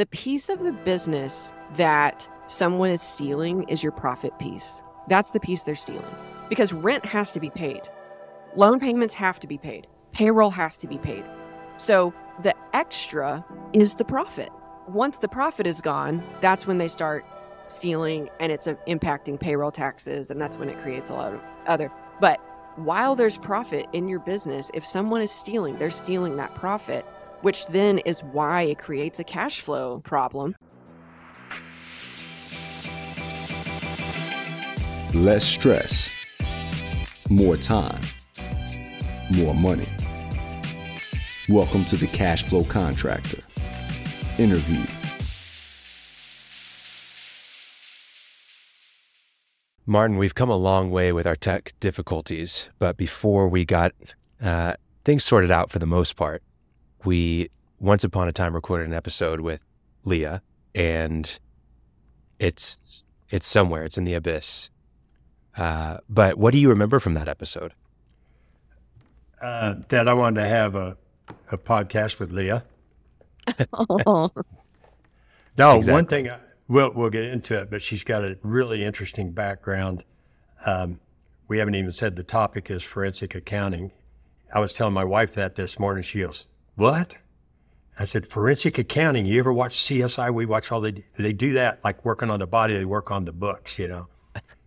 The piece of the business that someone is stealing is your profit piece. That's the piece they're stealing because rent has to be paid, loan payments have to be paid, payroll has to be paid. So the extra is the profit. Once the profit is gone, that's when they start stealing and it's uh, impacting payroll taxes and that's when it creates a lot of other. But while there's profit in your business, if someone is stealing, they're stealing that profit, which then is why it creates a cash flow problem. Less stress, more time, more money. Welcome to the Cash Flow Contractor. Interview. Martin, we've come a long way with our tech difficulties, but before we got uh, things sorted out for the most part, we once upon a time recorded an episode with Leah, and it's it's somewhere, it's in the abyss. Uh, but what do you remember from that episode? Uh, that I wanted to have a, a podcast with Leah. Oh, No, Exactly. one thing I, we'll we'll get into it, but she's got a really interesting background. Um, we haven't even said the topic is forensic accounting. I was telling my wife that this morning. She goes, "What?" I said, "Forensic accounting. You ever watch CSI? We watch all they they do that like working on the body. They work on the books. You know."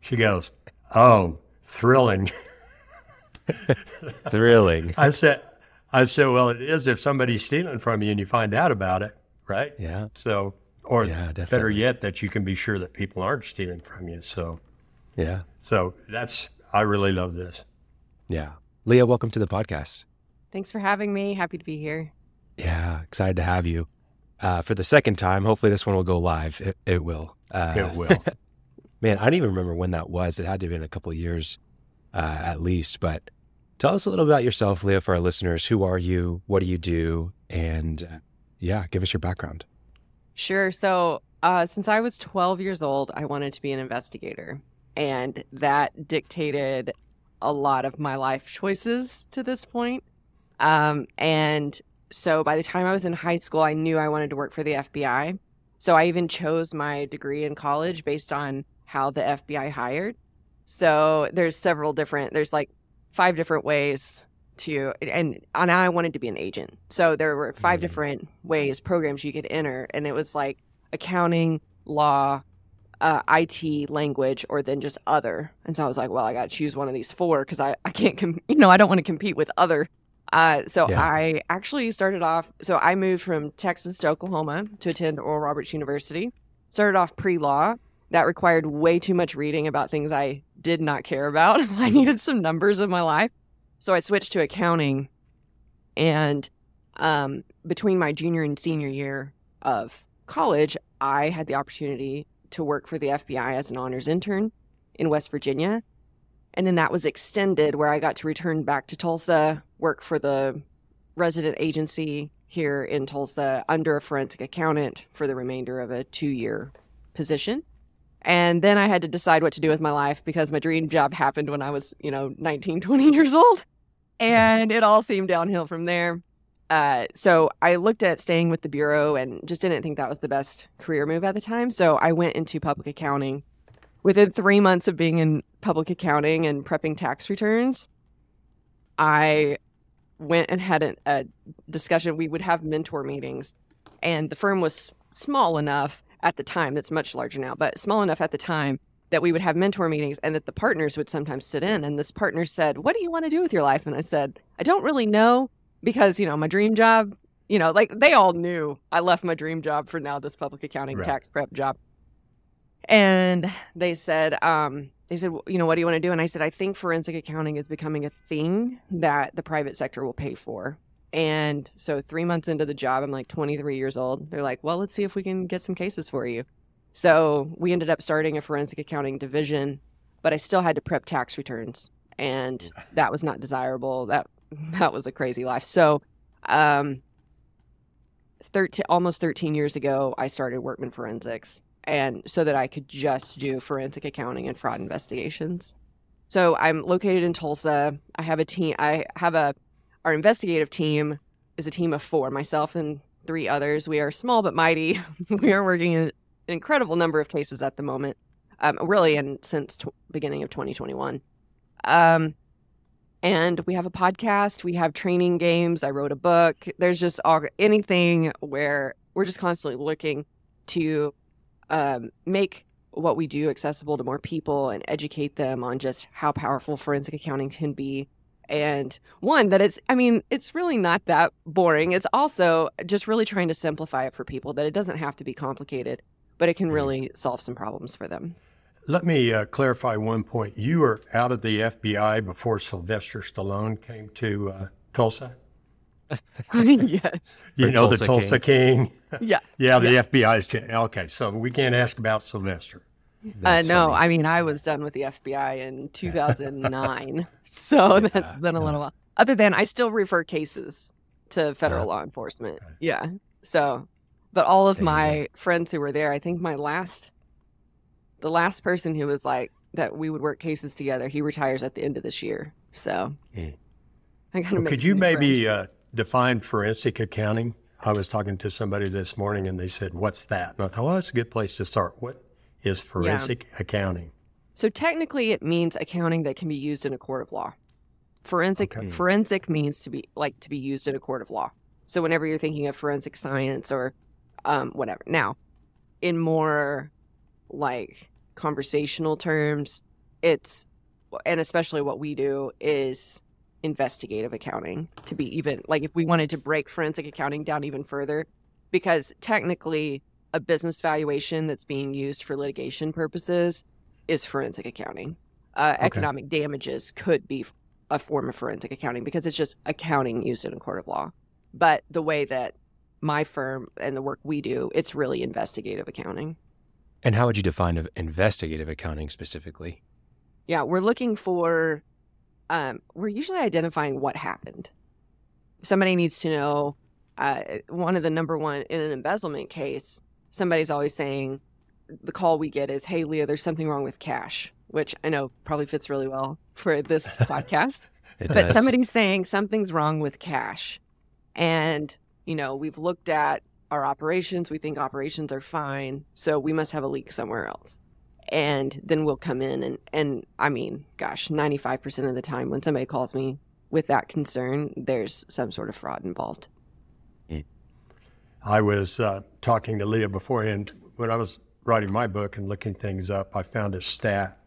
She goes, "Oh, thrilling." Thrilling. I said, "I said, well, it is if somebody's stealing from you and you find out about it, right?" Yeah. So, or Yeah, better yet, that you can be sure that people aren't stealing from you. So, Yeah. so that's I really love this. Yeah. Leah, welcome to the podcast. Thanks for having me. Happy to be here. Yeah, excited to have you. Uh, for the second time, hopefully this one will go live. It, it will. Uh, It will. Man, I don't even remember when that was. It had to have been a couple of years uh, at least. But tell us a little about yourself, Leah, for our listeners. Who are you? What do you do? And uh, yeah, give us your background. Sure. So, uh, since I was 12 years old, I wanted to be an investigator. And that dictated a lot of my life choices to this point. Um, and so, by the time I was in high school, I knew I wanted to work for the FBI. So, I even chose my degree in college based on how the FBI hired. So, there's several different, there's like five different ways to and and I wanted to be an agent. So there were five Mm. different ways programs you could enter and it was like accounting, law, uh, IT, language, or then just other. And so I was like, well, I got to choose one of these four because I, I can't, com- you know, I don't want to compete with other. Uh, so Yeah. I actually started off, so I moved from Texas to Oklahoma to attend Oral Roberts University. Started off pre law. That required way too much reading about things I did not care about. I needed some numbers in my life. So I switched to accounting. And um, between my junior and senior year of college, I had the opportunity to work for the FBI as an honors intern in West Virginia. And then that was extended where I got to return back to Tulsa, work for the resident agency here in Tulsa under a forensic accountant for the remainder of a two year position. And then I had to decide what to do with my life because my dream job happened when I was, you know, 19, 20 years old. And it all seemed downhill from there. Uh, so I looked at staying with the Bureau and just didn't think that was the best career move at the time. So I went into public accounting. Within three months of being in public accounting and prepping tax returns, I went and had an, a discussion. We would have mentor meetings, and the firm was small enough at the time, that's much larger now, but small enough at the time that we would have mentor meetings and that the partners would sometimes sit in. And this partner said, What do you want to do with your life? And I said, I don't really know because, you know, my dream job, you know, like they all knew I left my dream job for now this public accounting Right. tax prep job. And they said, um, they said, you know, what do you want to do? And I said, I think forensic accounting is becoming a thing that the private sector will pay for. And so three months into the job, I'm like 23 years old. They're like, well, let's see if we can get some cases for you. So we ended up starting a forensic accounting division, but I still had to prep tax returns, and that was not desirable. That that was a crazy life. So, um, 13, almost 13 years ago, I started Workman Forensics, and so that I could just do forensic accounting and fraud investigations. So I'm located in Tulsa. I have a team. I have a our investigative team is a team of four, myself and three others. We are small but mighty. we are working in an incredible number of cases at the moment, um, really, and since t- beginning of 2021. Um, and we have a podcast. We have training games. I wrote a book. There's just all, anything where we're just constantly looking to um, make what we do accessible to more people and educate them on just how powerful forensic accounting can be. And one, that it's, I mean, it's really not that boring. It's also just really trying to simplify it for people that it doesn't have to be complicated, but it can really solve some problems for them. Let me uh, clarify one point. You were out of the FBI before Sylvester Stallone came to uh, Tulsa. yes. You Or know Tulsa the Tulsa King. Yeah. yeah, the FBI's cha- okay. So we can't ask about Sylvester. Uh, no, funny. I mean, I was done with the FBI in 2009. so that's been a little while. Other than I still refer cases to federal law enforcement. Yeah. So, but all of There my friends who were there, I think my last, the last person who was like, that we would work cases together, he retires at the end of this year. So Mm. I kind of Well, could you maybe uh, define forensic accounting? I was talking to somebody this morning and they said, What's that? And I thought, Well, that's a good place to start. What is forensic accounting? So technically, it means accounting that can be used in a court of law. Forensic Okay. forensic means to be like to be used in a court of law. So whenever you're thinking of forensic science or um, whatever. Now, in more like conversational terms, it's and especially what we do is investigative accounting to be even like if we wanted to break forensic accounting down even further because technically a business valuation that's being used for litigation purposes is forensic accounting. Uh, Okay. Economic damages could be a form of forensic accounting because it's just accounting used in a court of law. But the way that my firm and the work we do, it's really investigative accounting. And how would you define investigative accounting specifically? Yeah, we're looking for, um, we're usually identifying what happened. Somebody needs to know, uh, one of the number one in an embezzlement case, somebody's always saying, the call we get is, hey, Leah, there's something wrong with cash, which I know probably fits really well for this podcast. It but does. somebody's saying something's wrong with cash and you know we've looked at our operations we think operations are fine so we must have a leak somewhere else and then we'll come in and and i mean gosh 95% of the time when somebody calls me with that concern there's some sort of fraud involved I was uh, talking to Leah beforehand. When I was writing my book and looking things up, I found a stat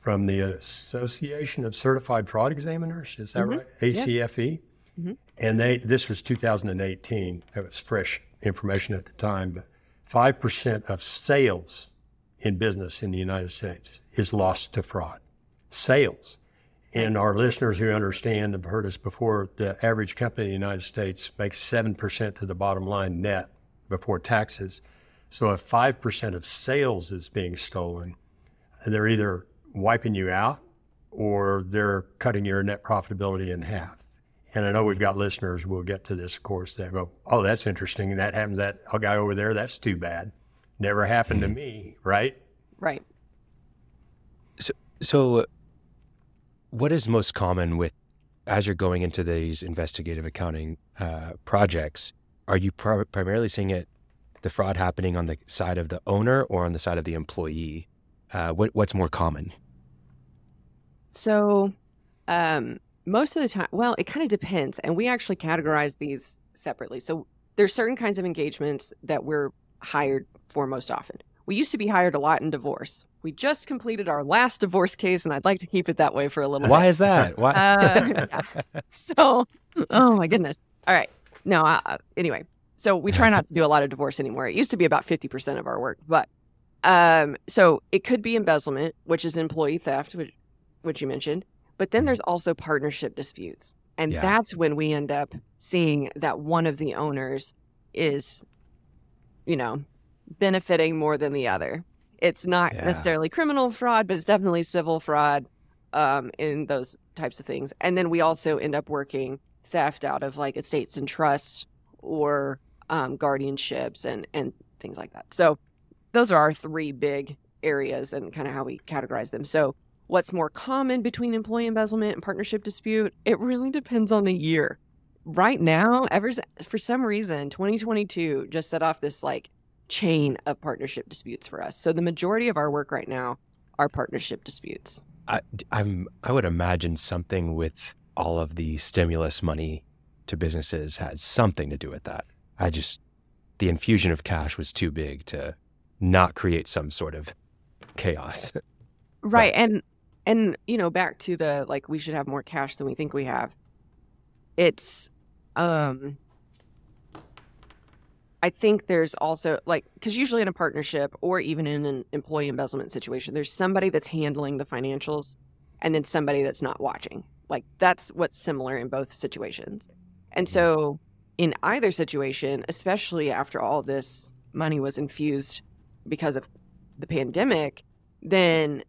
from the Association of Certified Fraud Examiners. Is that right? ACFE. Mhm. And they this was 2018. It was fresh information at the time, but five percent of sales in business in the United States is lost to fraud. Sales. And our listeners who understand have heard us before, the average company in the United States makes 7% to the bottom line net before taxes. So if 5% of sales is being stolen, they're either wiping you out or they're cutting your net profitability in half. And I know we've got listeners, we'll get to this, of course, that go, oh, that's interesting. That happens, that guy over there, that's too bad. Never happened to me, right? right So, what is most common with as you're going into these investigative accounting uh, projects? Are you pri- primarily seeing it the fraud happening on the side of the owner or on the side of the employee? Uh, what, what's more common? So, um, most of the time, well, it kind of depends, and we actually categorize these separately. So, there's certain kinds of engagements that we're hired for most often. We used to be hired a lot in divorce. We just completed our last divorce case, and I'd like to keep it that way for a little while. Why is that? Why? Uh, yeah. So, oh my goodness. All right. No, uh, uh, anyway. So we try not to do a lot of divorce anymore. It used to be about 50% of our work, but um, so it could be embezzlement, which is employee theft, which, which you mentioned. But then there's also partnership disputes. And Yeah. that's when we end up seeing that one of the owners is, you know, benefiting more than the other. It's not Yeah. necessarily criminal fraud, but it's definitely civil fraud um, in those types of things. And then we also end up working theft out of like estates and trusts or um, guardianships and, and things like that. So those are our three big areas and kind of how we categorize them. So what's more common between employee embezzlement and partnership dispute? It really depends on the year. Right now, ever for some reason, 2022 just set off this like chain of partnership disputes for us. So the majority of our work right now are partnership disputes. I, I'm I would imagine something with all of the stimulus money to businesses had something to do with that. I just the infusion of cash was too big to not create some sort of chaos. Right. And and you know, back to the like we should have more cash than we think we have. It's um I think there's also like cuz usually in a partnership or even in an employee embezzlement situation, there's somebody that's handling the financials and then somebody that's not watching. Like that's what's similar in both situations. And so in either situation, especially after all this money was infused because of the pandemic, then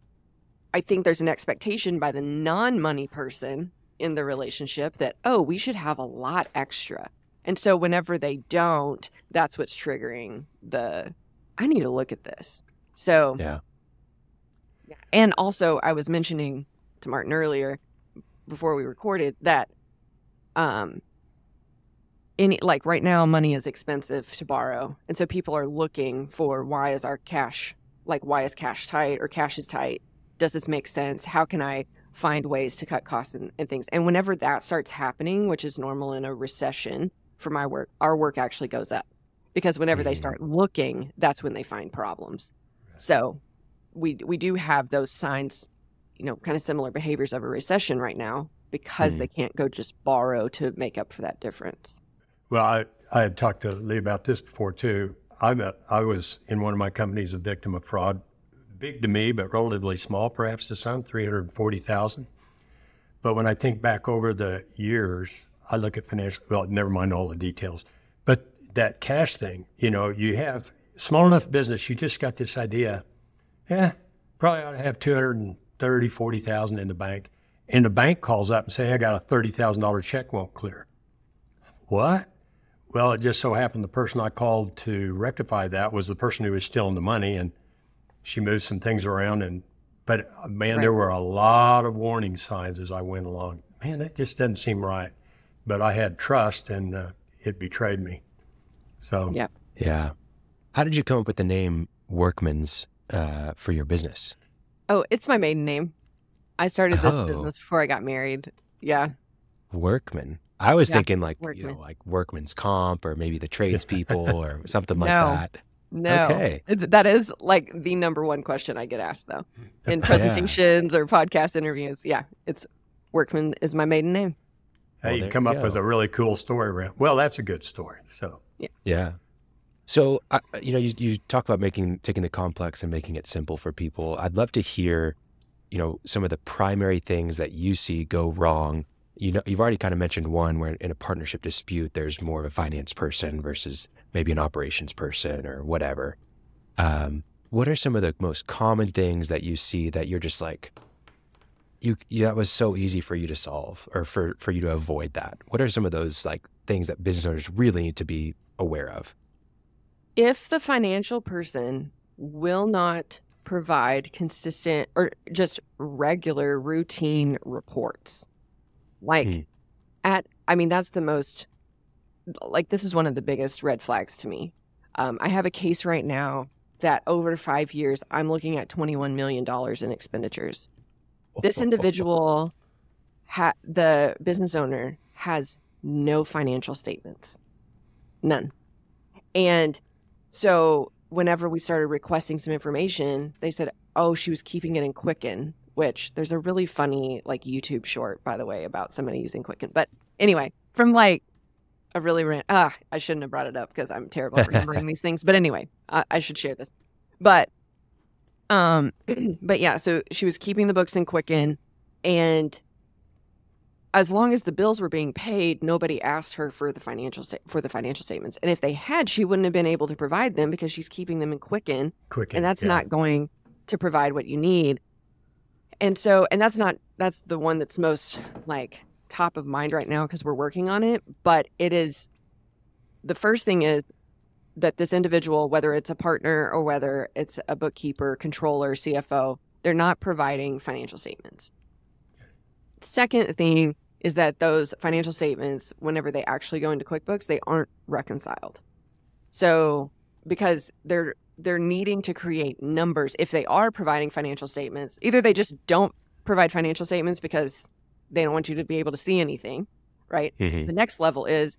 I think there's an expectation by the non money person in the relationship that, oh, we should have a lot extra. And so whenever they don't, that's what's triggering the, I need to look at this. So, Yeah. And also, I was mentioning to Martin earlier before we recorded that, um, any like right now, money is expensive to borrow, and so people are looking for why is our cash like why is cash tight or cash is tight? Does this make sense? How can I find ways to cut costs and, and things? And whenever that starts happening, which is normal in a recession for my work, our work actually goes up because whenever they Mm. start looking, that's when they find problems. So we we do have those signs, you know, kind of similar behaviors of a recession right now because Mhm. they can't go just borrow to make up for that difference. Well, I, I had talked to Leah about this before too. I'm a, I was in one of my companies a victim of fraud, big to me, but relatively small perhaps to some, 340,000. But when I think back over the years, I look at financial, well, never mind all the details, but that cash thing, you know, you have small enough business, you just got this idea, yeah, probably ought to have 230, 40,000 in the bank. And the bank calls up and say, I got a $30,000 check won't clear. What? Well, it just so happened the person I called to rectify that was the person who was stealing the money, and she moved some things around. And but uh, man, there were a lot of warning signs as I went along. Man, that just doesn't seem right. But I had trust, and uh, it betrayed me. So Yeah. Yeah. How did you come up with the name Workman's uh, for your business? Oh, it's my maiden name. I started this Oh. business before I got married. Yeah. Workman. I was Yeah, thinking like you know like workman's comp or maybe the tradespeople or something like No. that. No. Okay. That is like the number one question I get asked though in presentations or podcast interviews. Yeah. It's Workman is my maiden name. hey, Well, you come you up with a really cool story. Well, that's a good story. So Yeah. So I you know you you talk about making taking the complex and making it simple for people. I'd love to hear, you know, some of the primary things that you see go wrong. You know, you've already kind of mentioned one where in a partnership dispute, there's more of a finance person versus maybe an operations person or whatever. Um, what are some of the most common things that you see that you're just like, you, you that was so easy for you to solve or for for you to avoid that? What are some of those like things that business owners really need to be aware of? If the financial person will not provide consistent or just regular routine reports, like Hmm. at, I mean, that's the most, like, this is one of the biggest red flags to me. Um, I have a case right now that over five years, I'm looking at $21 million in expenditures. This individual, ha- the business owner, has no financial statements, none. And so, whenever we started requesting some information, they said, "Oh, she was keeping it in Quicken." Which there's a really funny like YouTube short, by the way, about somebody using Quicken. But anyway, from like a really ran- ah, I shouldn't have brought it up because I'm terrible at remembering these things. But anyway, I, I should share this. But um, but yeah, so she was keeping the books in Quicken, and as long as the bills were being paid, nobody asked her for the financial sta- for the financial statements. And if they had, she wouldn't have been able to provide them because she's keeping them in Quicken, quick. and that's yeah. not going to provide what you need. And so, and that's not that's the one that's most like top of mind right now because we're working on it. But it is the first thing is that this individual, whether it's a partner or whether it's a bookkeeper, controller, CFO, they're not providing financial statements. Second thing is that those financial statements, whenever they actually go into QuickBooks, they aren't reconciled. So because they're they're needing to create numbers if they are providing financial statements, either they just don't provide financial statements because they don't want you to be able to see anything, right? Mhm. The next level is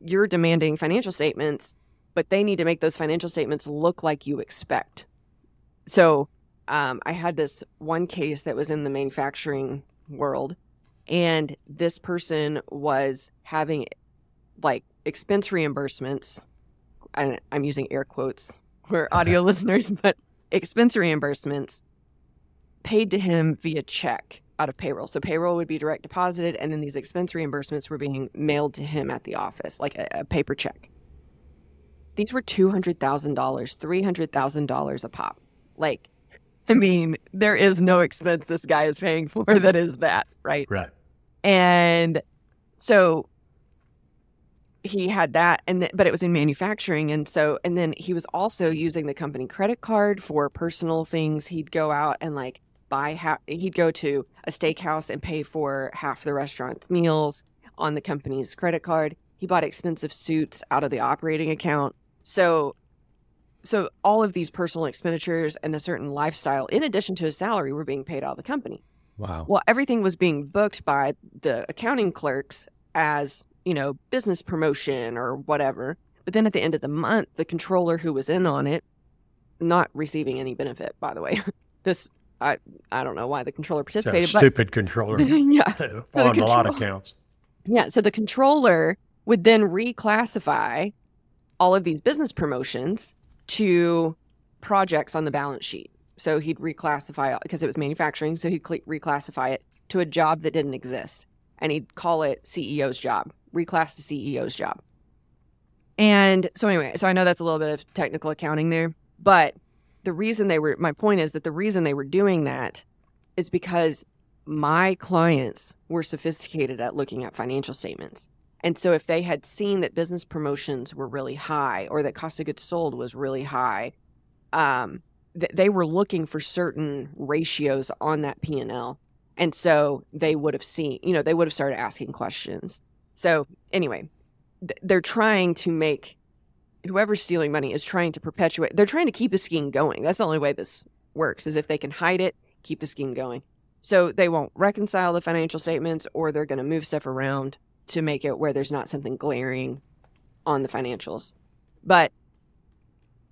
you're demanding financial statements, but they need to make those financial statements look like you expect. So um, I had this one case that was in the manufacturing world, and this person was having like expense reimbursements. And I'm using air quotes for audio listeners, but expense reimbursements paid to him via check out of payroll. So payroll would be direct deposited, and then these expense reimbursements were being mailed to him at the office, like a, a paper check. These were two hundred thousand dollars, three hundred thousand dollars a pop. Like, I mean, there is no expense this guy is paying for that is that, right? Right. And so he had that and th- but it was in manufacturing and so and then he was also using the company credit card for personal things. He'd go out and like buy half he'd go to a steakhouse and pay for half the restaurant's meals on the company's credit card. He bought expensive suits out of the operating account. So so all of these personal expenditures and a certain lifestyle in addition to his salary were being paid out of the company. Wow. well, everything was being booked by the accounting clerks as, you know, business promotion or whatever. But then at the end of the month, the controller who was in on it, not receiving any benefit, by the way. this, I, I don't know why the controller participated, but stupid controller yeah. on a lot of control- counts. Yeah. So the controller would then reclassify all of these business promotions to projects on the balance sheet. So he'd reclassify because it was manufacturing. So he'd cl- reclassify it to a job that didn't exist. And he'd call it CEO's job, reclass the CEO's job. And so, anyway, so I know that's a little bit of technical accounting there. But the reason they were, my point is that the reason they were doing that is because my clients were sophisticated at looking at financial statements. And so if they had seen that business promotions were really high or that cost of goods sold was really high, um, th- they were looking for certain ratios on that P&L. And so they would have seen, you know, they would have started asking questions. So anyway, th- they're trying to make whoever's stealing money is trying to perpetuate. They're trying to keep the scheme going. That's the only way this works is if they can hide it, keep the scheme going. So they won't reconcile the financial statements or they're going to move stuff around to make it where there's not something glaring on the financials. But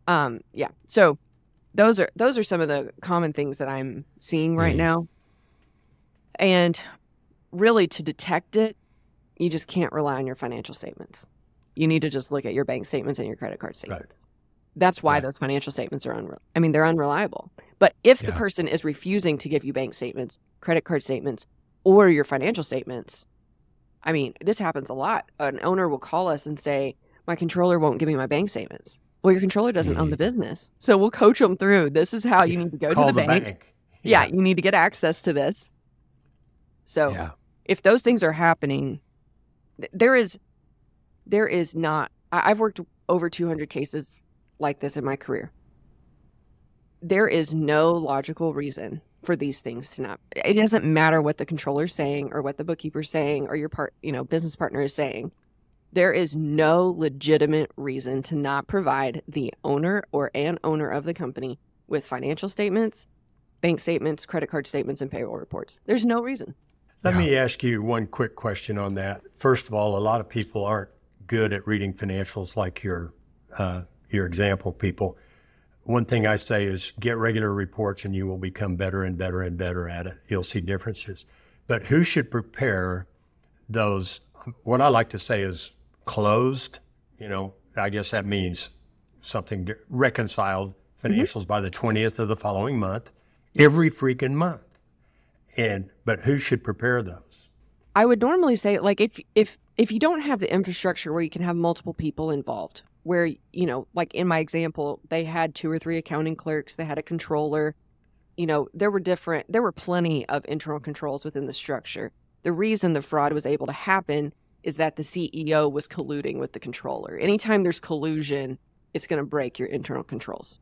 um yeah. So those are those are some of the common things that I'm seeing right Mhm. now. And really to detect it, you just can't rely on your financial statements. You need to just look at your bank statements and your credit card statements. That's why Right. those financial statements are unre- I mean they're unreliable. But if the person is refusing to give you bank statements, credit card statements, or your financial statements, I mean, this happens a lot. An owner will call us and say, "My controller won't give me my bank statements." Well, your controller doesn't own Mhm. the business, so we'll coach them through. This is how you need to go Call to the, bank. bank. Yeah, you need to get access to this. So Yeah. if those things are happening, there is, there is not. I- I've worked over 200 cases like this in my career. There is no logical reason for these things to not. It doesn't matter what the controller's saying or what the bookkeeper's saying or your part, you know, business partner is saying. There is no legitimate reason to not provide the owner or an owner of the company with financial statements, bank statements, credit card statements, and payroll reports. There's no reason. Let Yeah. me ask you one quick question on that. First of all, a lot of people aren't good at reading financials like your uh, your example people. One thing I say is get regular reports and you will become better and better and better at it. You'll see differences. But who should prepare those? What I like to say is closed. You know, I guess that means something reconciled financials by the 20th of the following month, every freaking month. And but who should prepare those? I would normally say like if if if you don't have the infrastructure where you can have multiple people involved, where you know, like in my example, they had two or three accounting clerks, they had a controller, you know, there were different there were plenty of internal controls within the structure. The reason the fraud was able to happen is that the CEO was colluding with the controller. Anytime there's collusion, it's going to break your internal controls.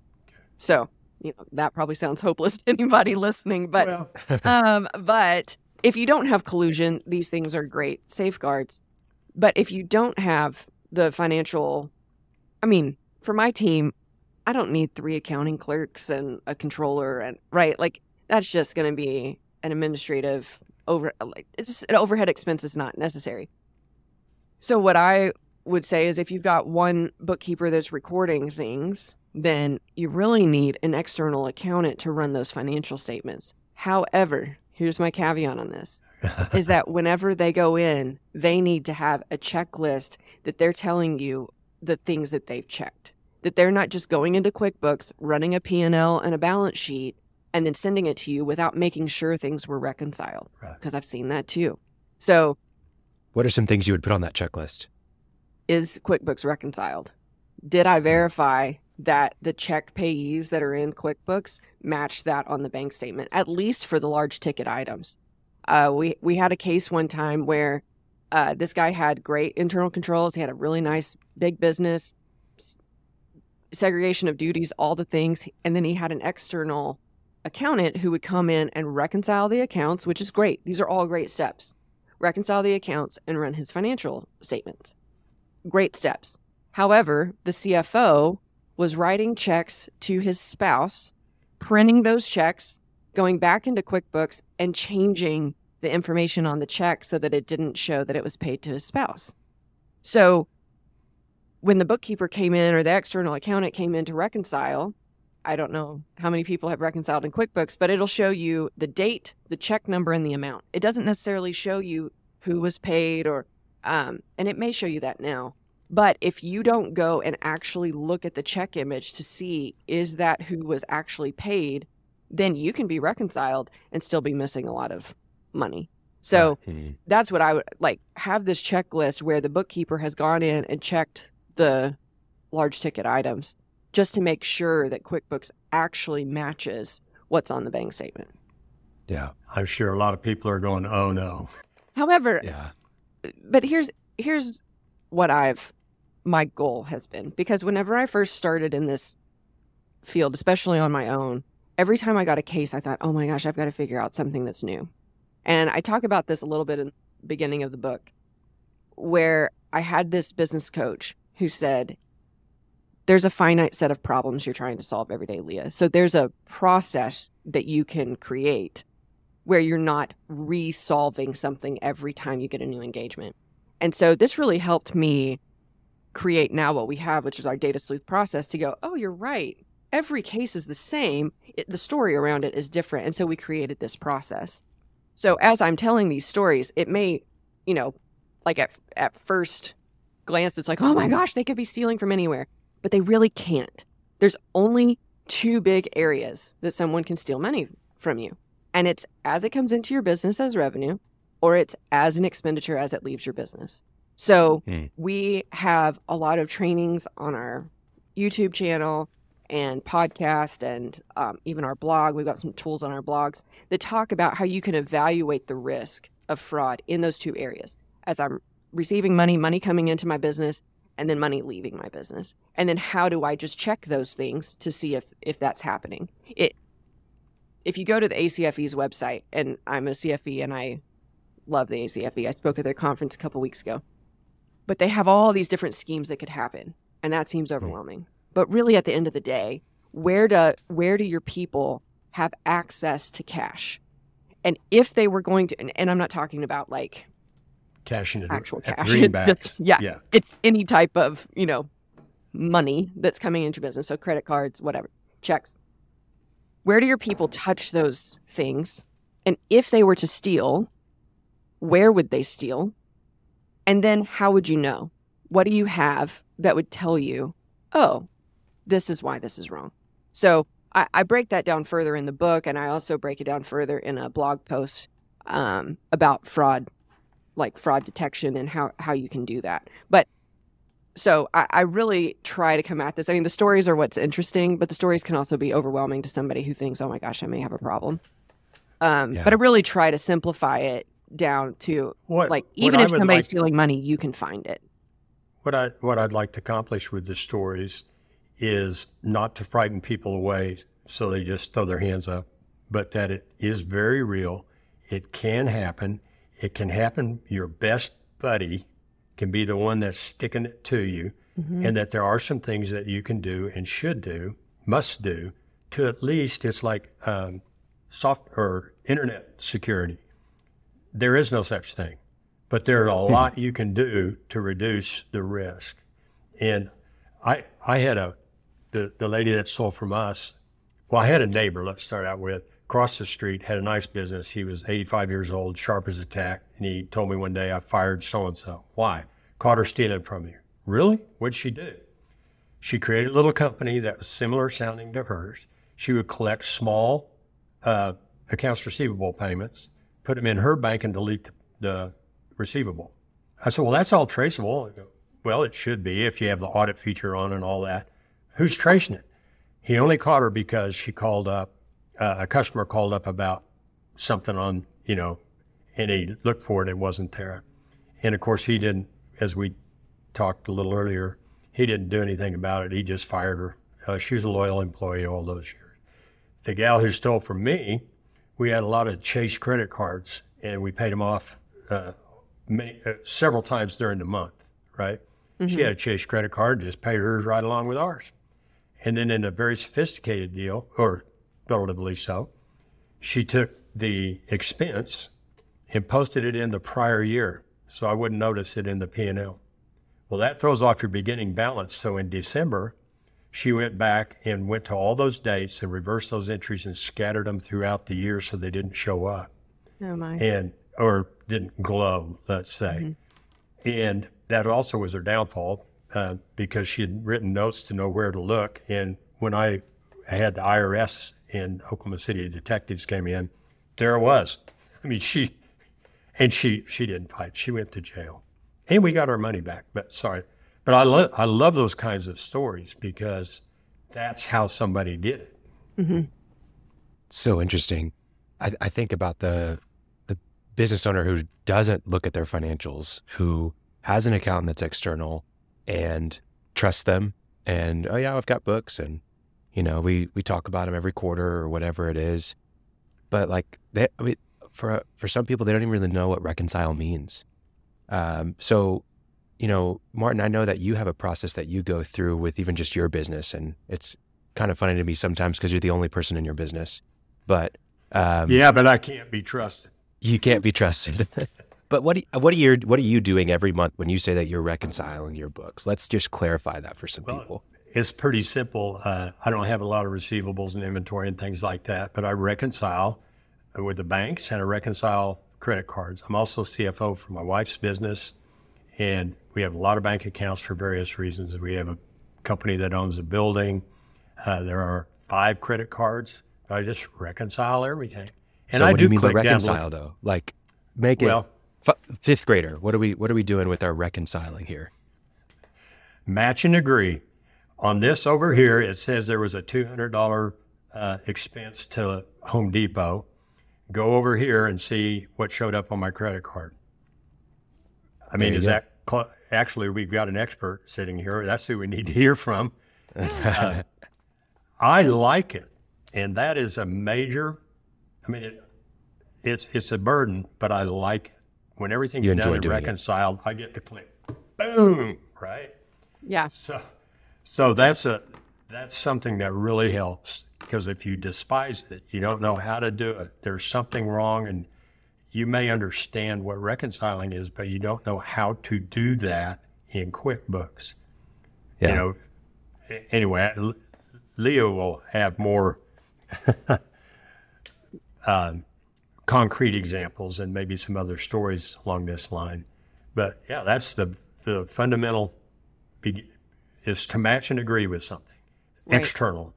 So, you know, that probably sounds hopeless to anybody listening, but well, um, but if you don't have collusion, these things are great safeguards. But if you don't have the financial, I mean, for my team, I don't need three accounting clerks and a controller and right like that's just going to be an administrative over like it's just an overhead expense is not necessary. So what I would say is if you've got one bookkeeper that's recording things, then you really need an external accountant to run those financial statements. However, here's my caveat on this is that whenever they go in, they need to have a checklist that they're telling you the things that they've checked. That they're not just going into QuickBooks, running a P&L and a balance sheet and then sending it to you without making sure things were reconciled because Right. I've seen that too. So, What are some things you would put on that checklist? is QuickBooks reconciled? Did I hmm. verify that the check payees that are in QuickBooks match that on the bank statement, at least for the large ticket items? Uh, we we had a case one time where uh, this guy had great internal controls. He had a really nice big business, segregation of duties, all the things, and then he had an external accountant who would come in and reconcile the accounts, which is great. These are all great steps. Reconcile the accounts and run his financial statements great steps. However, the CFO was writing checks to his spouse, printing those checks, going back into QuickBooks, and changing the information on the check so that it didn't show that it was paid to his spouse. So when the bookkeeper came in or the external accountant came in to reconcile, I don't know how many people have reconciled in QuickBooks, but it'll show you the date, the check number, and the amount. It doesn't necessarily show you who was paid or um, and it may show you that now. But if you don't go and actually look at the check image to see is that who was actually paid, then you can be reconciled and still be missing a lot of money. So Hmm. that's what I would like have this checklist where the bookkeeper has gone in and checked the large ticket items just to make sure that QuickBooks actually matches what's on the bank statement. yeah, I'm sure a lot of people are going, oh no. However, yeah, but here's here's what I've my goal has been because whenever I first started in this field, especially on my own, every time I got a case, I thought, "Oh my gosh, I've got to figure out something that's new." And I talk about this a little bit in the beginning of the book, where I had this business coach who said, "There's a finite set of problems you're trying to solve every day, Leah. So there's a process that you can create where you're not resolving something every time you get a new engagement. And so this really helped me create now what we have, which is our data sleuth process to go, oh, you're right. Every case is the same. It, the story around it is different. And so we created this process. So as I'm telling these stories, it may, you know, like at, at first glance, it's like, oh my gosh, they could be stealing from anywhere, but they really can't. There's only two big areas that someone can steal money from you and it's as it comes into your business as revenue or it's as an expenditure as it leaves your business. So Hmm. we have a lot of trainings on our YouTube channel and podcast and um, even our blog. We've got some tools on our blogs that talk about how you can evaluate the risk of fraud in those two areas as I'm receiving money, money coming into my business, and then money leaving my business. And then how do I just check those things to see if if that's happening? It if you go to the ACFE's website, and I'm a CFE and I love the ACFE, I spoke at their conference a couple weeks ago, but they have all these different schemes that could happen, and that seems hmm. overwhelming. But really, at the end of the day, where do where do your people have access to cash? And if they were going to, and, and I'm not talking about like Cashing it actual cash, greenbacks. Yeah, Yeah. it's any type of you know money that's coming into business so credit cards whatever checks where do your people touch those things and if they were to steal where would they steal and then how would you know what do you have that would tell you oh this is why this is wrong so i, I break that down further in the book and i also break it down further in a blog post um, about fraud like fraud detection and how, how you can do that. But so I, I really try to come at this. I mean, the stories are what's interesting, but the stories can also be overwhelming to somebody who thinks, oh my gosh, I may have a problem. Um, Yeah. But I really try to simplify it down to What, like, even if somebody's like- stealing money, you can find it. What I what I'd like to accomplish with the stories is not to frighten people away so they just throw their hands up, but that it is very real. It can happen. It can happen. Your best buddy can be the one that's sticking it to you, and that there are some things that you can do and should do, must do, to at least it's like um, soft or internet security. There is no such thing, but there's a lot you can do to reduce the risk. And I I had a the the lady that sold from us. Well, I had a neighbor. Let's start out with across the street had a nice business. He was 85 years old, sharp as a tack, and he told me one day I fired so and so. Why? Caught her stealing from you. Really? What'd she do? She created a little company that was similar sounding to hers. She would collect small uh, accounts receivable payments, put them in her bank, and delete the, receivable. I said, Well, that's all traceable. Well, it should be if you have the audit feature on and all that. Who's tracing it? He only caught her because she called up, uh, a customer called up about something on, you know, and he looked for it, it wasn't there. And of course, he didn't, as we talked a little earlier, he didn't do anything about it. He just fired her. Uh, she was a loyal employee all those years. The gal who stole from me, we had a lot of Chase credit cards, and we paid them off uh, many, uh, several times during the month, right? She had a Chase credit card, just paid hers right along with ours. And then in a very sophisticated deal, or relatively so, she took the expense and posted it in the prior year, so I wouldn't notice it in the P&L. Well, that throws off your beginning balance. So in December, she went back and went to all those dates and reversed those entries and scattered them throughout the year so they didn't show up Oh my. and or didn't glow, let's say. And that also was her downfall uh, because she had written notes to know where to look. And when I had the IRS and Oklahoma City detectives came in, there it was. I mean, she and she she didn't fight. She went to jail, and we got our money back. But sorry, but I love I love those kinds of stories because that's how somebody did it. so interesting. I, I think about the the business owner who doesn't look at their financials, who has an accountant that's external and trusts them, and oh yeah, I've got books, and you know we we talk about them every quarter or whatever it is, but like they, I mean, for for some people they don't even really know what reconcile means. Um, so, you know, Martin, I know that you have a process that you go through with even just your business, and it's kind of funny to me sometimes because you're the only person in your business, but um, Yeah, but I can't be trusted. you can't be trusted. but what do what are you what are you doing every month when you say that you're reconciling your books? Let's just clarify that for some people. It's pretty simple. Uh, I don't have a lot of receivables and inventory and things like that, but I reconcile with the banks and I reconcile credit cards. I'm also CFO for my wife's business, and we have a lot of bank accounts for various reasons. We have a company that owns a building. Uh, there are five credit cards. I just reconcile everything. And so I what do you mean by down, reconcile though? Like make it f- fifth grader. What are we what are we doing with our reconciling here? match and agree. On this over here, it says there was a $200 uh, expense to Home Depot. Go over here and see what showed up on my credit card. I mean, is go. that actually we've got an expert sitting here? That's who we need to hear from. Uh, I like it, and that is a major. I mean, it, it's it's a burden, but I like it. When everything's You done and doing it. reconciled, I get to click, boom, right. Yeah. So, so that's a that's something that really helps because if you despise it, you don't know how to do it. There's something wrong, and you may understand what reconciling is, but you don't know how to do that in QuickBooks. Yeah. You know. Anyway, Leah will have more um, concrete examples and maybe some other stories along this line. But yeah, that's the the fundamental be- is to match and agree with something Right. external,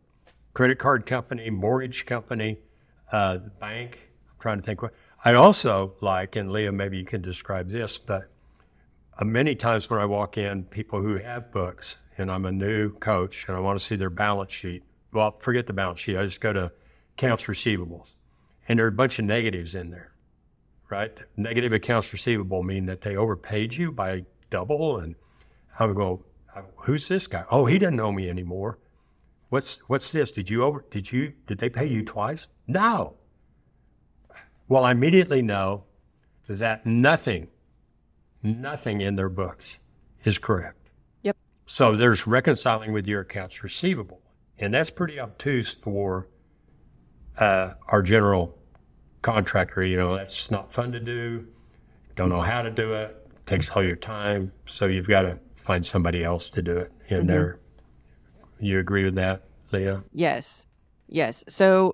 credit card company, mortgage company, uh, the bank. I'm trying to think what I also like, and Leah, maybe you can describe this, but uh, many times when I walk in, people who have books, and I'm a new coach, and I want to see their balance sheet. Well, forget the balance sheet. I just go to accounts receivables, and there are a bunch of negatives in there, right? Negative accounts receivable mean that they overpaid you by double, and I'm going, who's this guy? Oh, he doesn't owe me anymore. What's what's this? Did you over? Did you? Did they pay you twice? No. Well, I immediately know that nothing, nothing in their books is correct. Yep. So there's reconciling with your accounts receivable. And that's pretty obtuse for uh, our general contractor. You know, that's not fun to do. Don't know how to do it. Takes all your time. So you've got to find somebody else to do it in there. You agree with that, Leah? Yes. Yes. So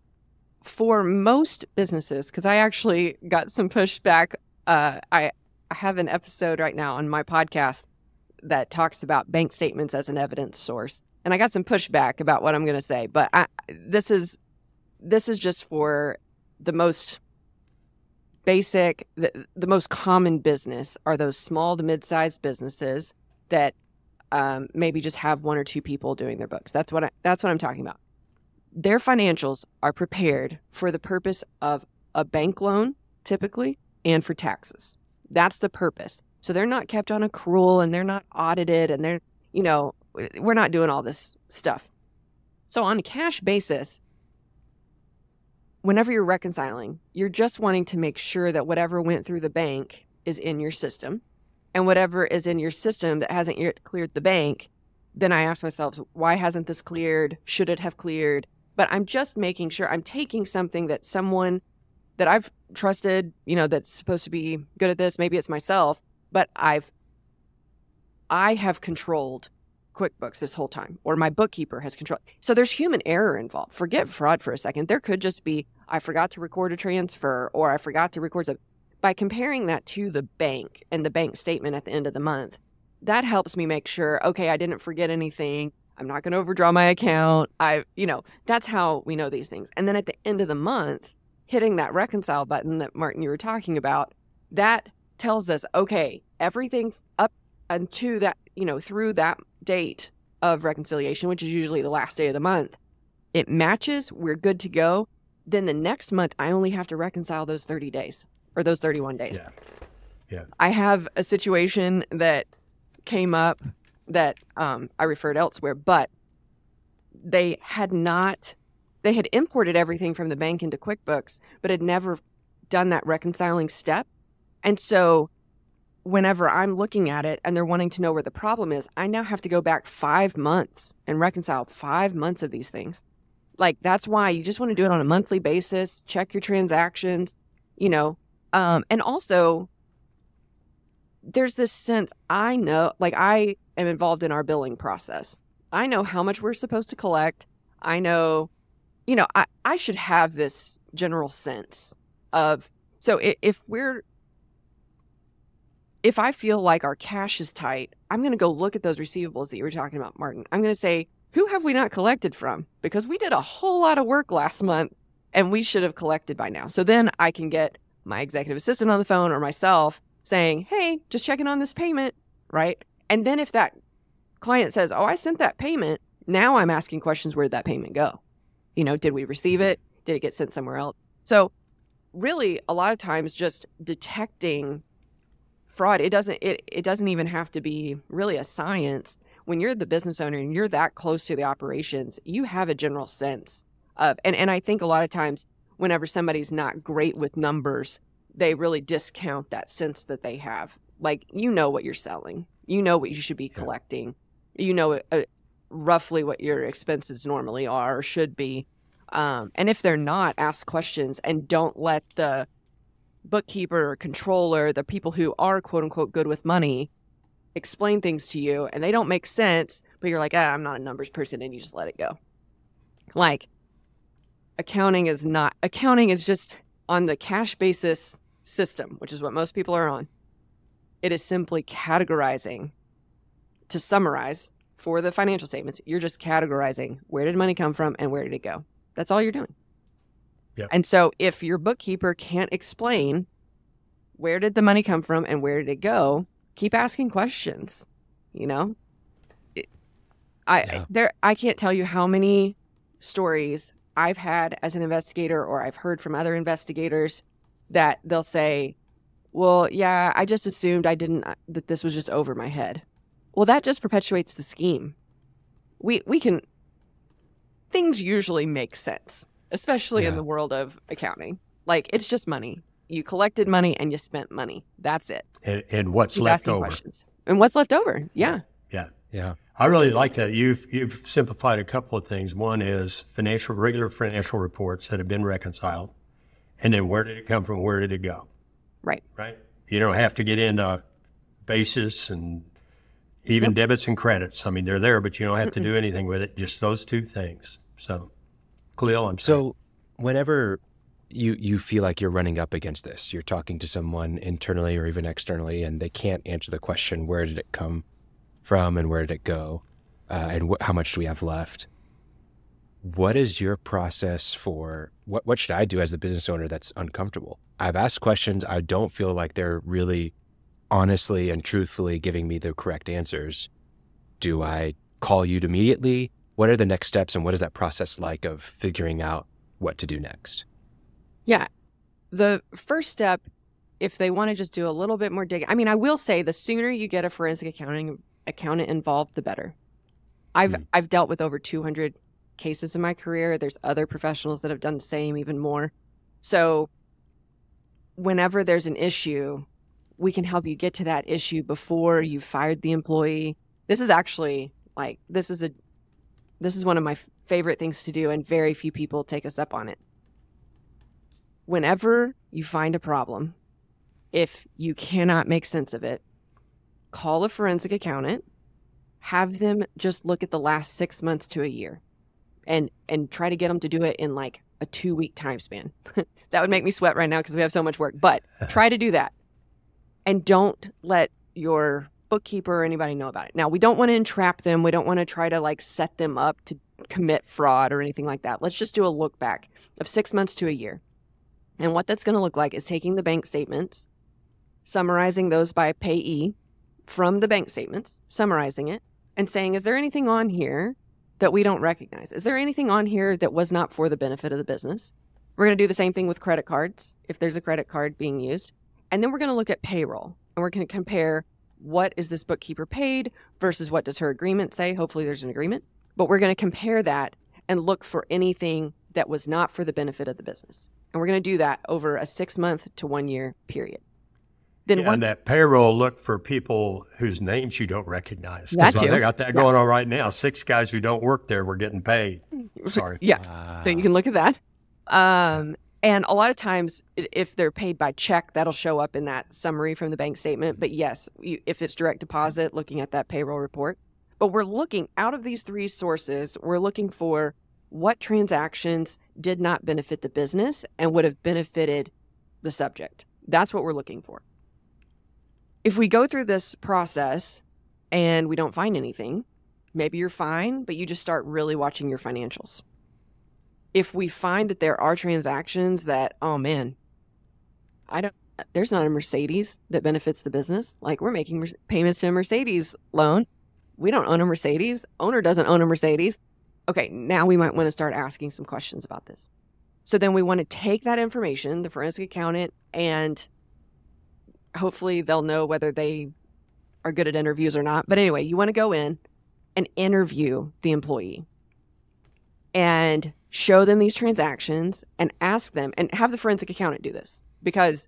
for most businesses, because I actually got some pushback, uh, I, I have an episode right now on my podcast that talks about bank statements as an evidence source. And I got some pushback about what I'm going to say, but I, this is this is just for the most basic, the, the most common business are those small to mid-sized businesses that um, maybe just have one or two people doing their books. That's what I, that's what I'm talking about. Their financials are prepared for the purpose of a bank loan, typically, and for taxes. That's the purpose. So they're not kept on accrual and they're not audited and they're, you know, we're not doing all this stuff. So on a cash basis, whenever you're reconciling, you're just wanting to make sure that whatever went through the bank is in your system. And whatever is in your system that hasn't yet cleared the bank, then I ask myself, why hasn't this cleared? Should it have cleared? But I'm just making sure I'm taking something that someone that I've trusted, you know, that's supposed to be good at this, maybe it's myself, but I've I have controlled QuickBooks this whole time, or my bookkeeper has controlled. So there's human error involved. Forget fraud for a second. There could just be I forgot to record a transfer, or I forgot to record something. By comparing that to the bank and the bank statement at the end of the month, that helps me make sure, okay, I didn't forget anything. I'm not going to overdraw my account. I, you know, that's how we know these things. And then at the end of the month, hitting that reconcile button that Martin you were talking about, that tells us, okay, everything up unto that, you know, through that date of reconciliation, which is usually the last day of the month, it matches, we're good to go. Then the next month, I only have to reconcile those 30 days or those 31 days. Yeah. Yeah. I have a situation that came up that um, I referred elsewhere, but they had not, they had imported everything from the bank into QuickBooks, but had never done that reconciling step. And so whenever I'm looking at it and they're wanting to know where the problem is, I now have to go back five months and reconcile five months of these things. Like, that's why you just want to do it on a monthly basis, check your transactions, you know. Um, and also, there's this sense I know, like, I am involved in our billing process. I know how much we're supposed to collect. I know, you know, I, I should have this general sense of, so if, if we're if I feel like our cash is tight, I'm going to go look at those receivables that you were talking about, Martin. I'm going to say, who have we not collected from? Because we did a whole lot of work last month and we should have collected by now. So then I can get my executive assistant on the phone or myself saying, hey, just checking on this payment, right? And then if that client says, oh, I sent that payment, now I'm asking questions where did that payment go? You know, did we receive it? Did it get sent somewhere else? So, really, a lot of times just detecting fraud it doesn't it, it doesn't even have to be really a science when you're the business owner and you're that close to the operations you have a general sense of and, and i think a lot of times whenever somebody's not great with numbers they really discount that sense that they have. Like you know what you're selling. You know what you should be collecting. You know uh, roughly what your expenses normally are or should be. Um, and if they're not ask questions and don't let the bookkeeper or controller, the people who are quote unquote good with money, explain things to you and they don't make sense, but you're like, ah, I'm not a numbers person, and you just let it go. Like, accounting is not, accounting is just on the cash basis system, which is what most people are on. It is simply categorizing. To summarize, for the financial statements, you're just categorizing where did money come from and where did it go. That's all you're doing. Yep. And so if your bookkeeper can't explain where did the money come from and where did it go, keep asking questions, you know? It, I Yeah. there I can't tell you how many stories I've had as an investigator or I've heard from other investigators that they'll say, "Well, yeah, I just assumed I didn't uh, that this was just over my head." Well, that just perpetuates the scheme. We we can things usually make sense, especially in the world of accounting. Like it's just money. You collected money and you spent money. That's it. And, and what's Keep left over. questions. And what's left over? Yeah. Yeah. Yeah. I really like that. You've you've simplified a couple of things. One is financial regular financial reports that have been reconciled, and then where did it come from? Where did it go? Right. Right. You don't have to get into basis and even debits and credits. I mean, they're there, but you don't have to do anything with it. Just those two things. So, Khalil, I'm sorry. So, whenever you you feel like you're running up against this, you're talking to someone internally or even externally, and they can't answer the question, "Where did it come from, and where did it go, uh, and wh- how much do we have left?" What is your process for what? What should I do as a business owner that's uncomfortable? I've asked questions. I don't feel like they're really honestly and truthfully giving me the correct answers. Do I call you immediately? What are the next steps, and what is that process like of figuring out what to do next? Yeah. The first step, if they want to just do a little bit more digging, I mean, I will say the sooner you get a forensic accounting accountant involved, the better. I've Hmm. I've dealt with over 200 cases in my career. There's other professionals that have done the same, even more. So, whenever there's an issue, we can help you get to that issue before you fired the employee. This is actually like this is a this is one of my favorite things to do, and very few people take us up on it whenever you find a problem, if you cannot make sense of it, call a forensic accountant, have them just look at the last six months to a year and and try to get them to do it in like a two week time span. that would make me sweat right now because we have so much work. But try to do that. And don't let your bookkeeper or anybody know about it. Now we don't want to entrap them. We don't want to try to like set them up to commit fraud or anything like that. Let's just do a look back of six months to a year. And what that's going to look like is taking the bank statements, summarizing those by payee from the bank statements, summarizing it, and saying, is there anything on here that we don't recognize? Is there anything on here that was not for the benefit of the business? We're going to do the same thing with credit cards, if there's a credit card being used. And then we're going to look at payroll and we're going to compare what is this bookkeeper paid versus what does her agreement say? Hopefully there's an agreement. But we're going to compare that and look for anything that was not for the benefit of the business. And we're going to do that over a six month to one year period. Then Yeah, once and that payroll look for people whose names you don't recognize. That too. They got that going on right now. Six guys who don't work there were getting paid. Sorry. Yeah. So you can look at that. Um, and a lot of times, if they're paid by check, that'll show up in that summary from the bank statement. But yes, you, if it's direct deposit, looking at that payroll report. But we're looking out of these three sources, we're looking for what transactions did not benefit the business and would have benefited the subject. That's what we're looking for. If we go through this process and we don't find anything, maybe you're fine, but you just start really watching your financials. If we find that there are transactions that oh man i don't there's not a mercedes that benefits the business. Like we're making mer- payments to a mercedes loan. We don't own a mercedes. Owner doesn't own a mercedes. Okay now we might want to start asking some questions about this. So then we want to take that information the forensic accountant and hopefully they'll know whether they are good at interviews or not but anyway you want to go in and interview the employee and show them these transactions and ask them and have the forensic accountant do this because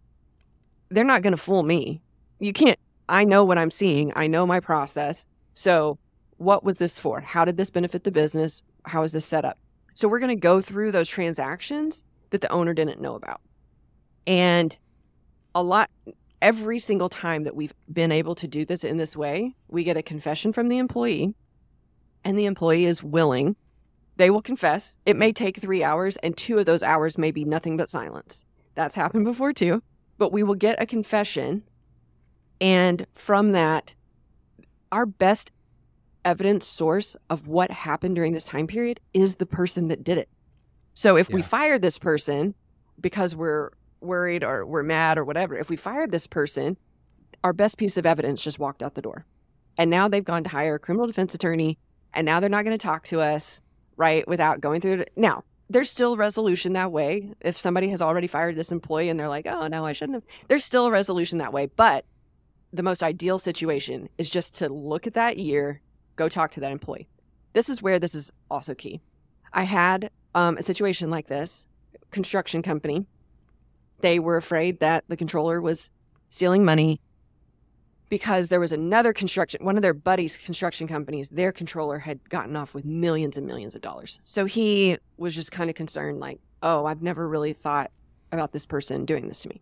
they're not going to fool me. You can't, I know what I'm seeing, I know my process. So, what was this for? How did this benefit the business? How is this set up? So, we're going to go through those transactions that the owner didn't know about. And a lot, every single time that we've been able to do this in this way, we get a confession from the employee, and the employee is willing they will confess. It may take three hours, and two of those hours may be nothing but silence. That's happened before too. But we will get a confession. And from that, our best evidence source of what happened during this time period is the person that did it. So if we fire this person because we're worried or we're mad or whatever, if we fired this person, our best piece of evidence just walked out the door. And now they've gone to hire a criminal defense attorney, and now they're not going to talk to us right? Without going through it. Now, there's still resolution that way. If somebody has already fired this employee and they're like, oh, no, I shouldn't have, there's still a resolution that way. But the most ideal situation is just to look at that year, go talk to that employee. This is where this is also key. I had um, a situation like this construction company. They were afraid that the controller was stealing money because there was another construction, one of their buddies' construction companies, their controller had gotten off with millions and millions of dollars. So he was just kind of concerned, like, oh, I've never really thought about this person doing this to me.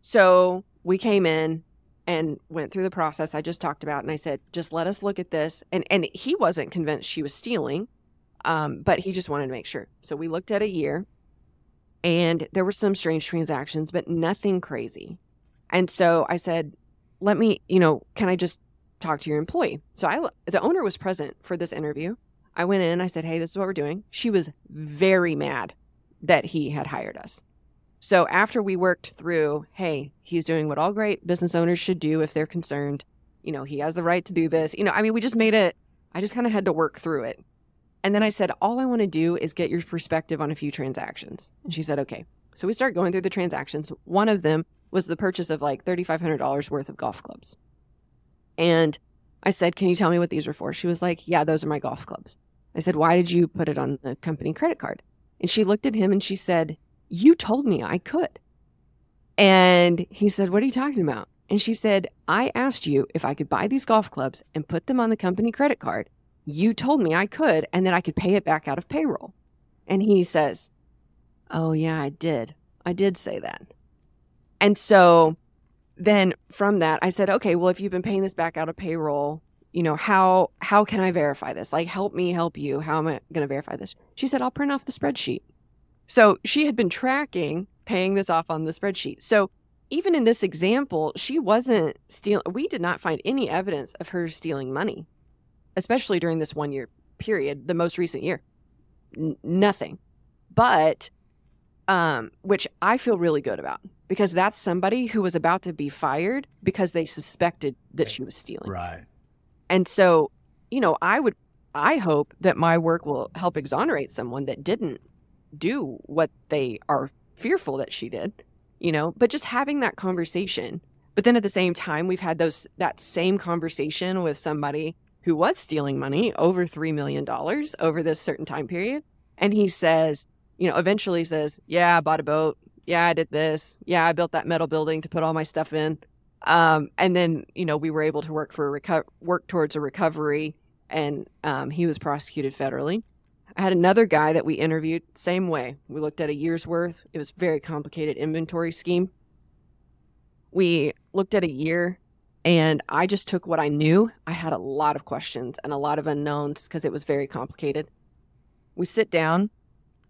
So we came in and went through the process I just talked about, and I said, just let us look at this. And and he wasn't convinced she was stealing, um, but he just wanted to make sure. So we looked at a year, and there were some strange transactions, but nothing crazy. And so I said, let me, you know, can I just talk to your employee? So I, the owner was present for this interview. I went in, I said, hey, this is what we're doing. She was very mad that he had hired us. So after we worked through, hey, he's doing what all great business owners should do if they're concerned. You know, he has the right to do this. You know, I mean, we just made it, I just kind of had to work through it. And then I said, all I want to do is get your perspective on a few transactions. And she said, okay. So we start going through the transactions. One of them was the purchase of like $3,500 worth of golf clubs. And I said, Can you tell me what these were for? She was like, Yeah, those are my golf clubs. I said, Why did you put it on the company credit card? And she looked at him and she said, You told me I could. And he said, What are you talking about? And she said, I asked you if I could buy these golf clubs and put them on the company credit card. You told me I could and that I could pay it back out of payroll. And he says, Oh, yeah, I did. I did say that. And so then from that, I said, okay, well, if you've been paying this back out of payroll, you know, how how can I verify this? Like, help me help you. How am I going to verify this? She said, I'll print off the spreadsheet. So she had been tracking paying this off on the spreadsheet. So even in this example, she wasn't stealing. We did not find any evidence of her stealing money, especially during this one year period, the most recent year. N- nothing. But um, which I feel really good about because that's somebody who was about to be fired because they suspected that she was stealing. Right. And so, you know, I would, I hope that my work will help exonerate someone that didn't do what they are fearful that she did, you know, but just having that conversation. But then at the same time, we've had those, that same conversation with somebody who was stealing money over $3 million over this certain time period. And he says, you know, eventually says, Yeah, I bought a boat. Yeah, I did this. Yeah, I built that metal building to put all my stuff in. Um, and then, you know, we were able to work for a reco- work towards a recovery, and um, he was prosecuted federally. I had another guy that we interviewed, same way. We looked at a year's worth. It was very complicated inventory scheme. We looked at a year, and I just took what I knew. I had a lot of questions and a lot of unknowns because it was very complicated. We sit down,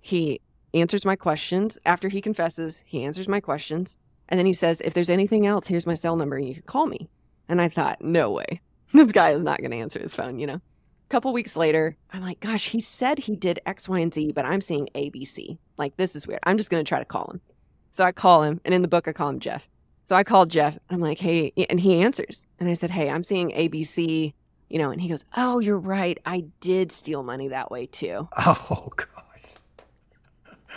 he answers my questions. After he confesses, he answers my questions. And then he says, If there's anything else, here's my cell number and you can call me. And I thought, No way. This guy is not going to answer his phone, you know? A couple weeks later, I'm like, Gosh, he said he did X, Y, and Z, but I'm seeing ABC. Like, this is weird. I'm just going to try to call him. So I call him. And in the book, I call him Jeff. So I called Jeff. I'm like, Hey, and he answers. And I said, Hey, I'm seeing ABC, you know, and he goes, Oh, you're right. I did steal money that way too. Oh, God.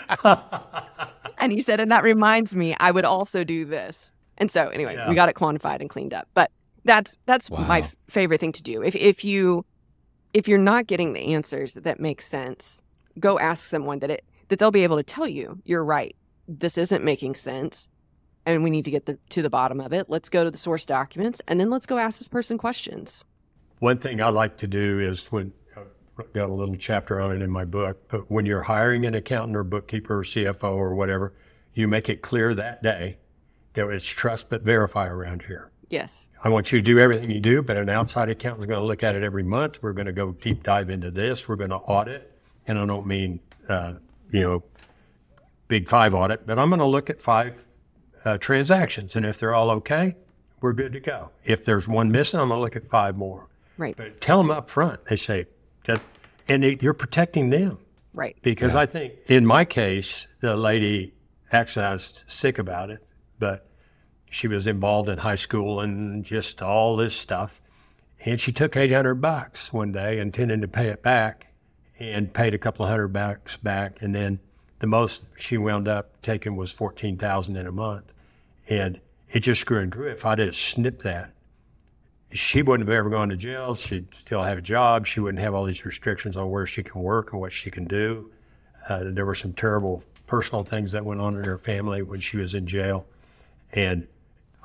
and he said, and that reminds me, I would also do this. And so anyway, Yeah. we got it quantified and cleaned up. But that's that's Wow. my f- favorite thing to do. If if you if you're not getting the answers that make sense, go ask someone that it that they'll be able to tell you, you're right. This isn't making sense. And we need to get the, to the bottom of it. Let's go to the source documents and then let's go ask this person questions. One thing I like to do is when I've got a little chapter on it in my book, but when you're hiring an accountant or bookkeeper or CFO or whatever, you make it clear that day that it's trust but verify around here. Yes. I want you to do everything you do, but an outside accountant is going to look at it every month. We're going to go deep dive into this. We're going to audit, and I don't mean uh, you know big five audit, but I'm going to look at five uh, transactions, and if they're all okay, we're good to go. If there's one missing, I'm going to look at five more. Right. But tell them up front. They say that, and it, you're protecting them Right. because I think in my case, the lady actually I was sick about it, but she was involved in high school and just all this stuff, and she took eight hundred bucks one day, intending to pay it back, and paid a couple of hundred bucks back, and then the most she wound up taking was fourteen thousand in a month, and it just grew and grew. If I would snipped that, she wouldn't have ever gone to jail. She'd still have a job. She wouldn't have all these restrictions on where she can work and what she can do. Uh, there were some terrible personal things that went on in her family when she was in jail. And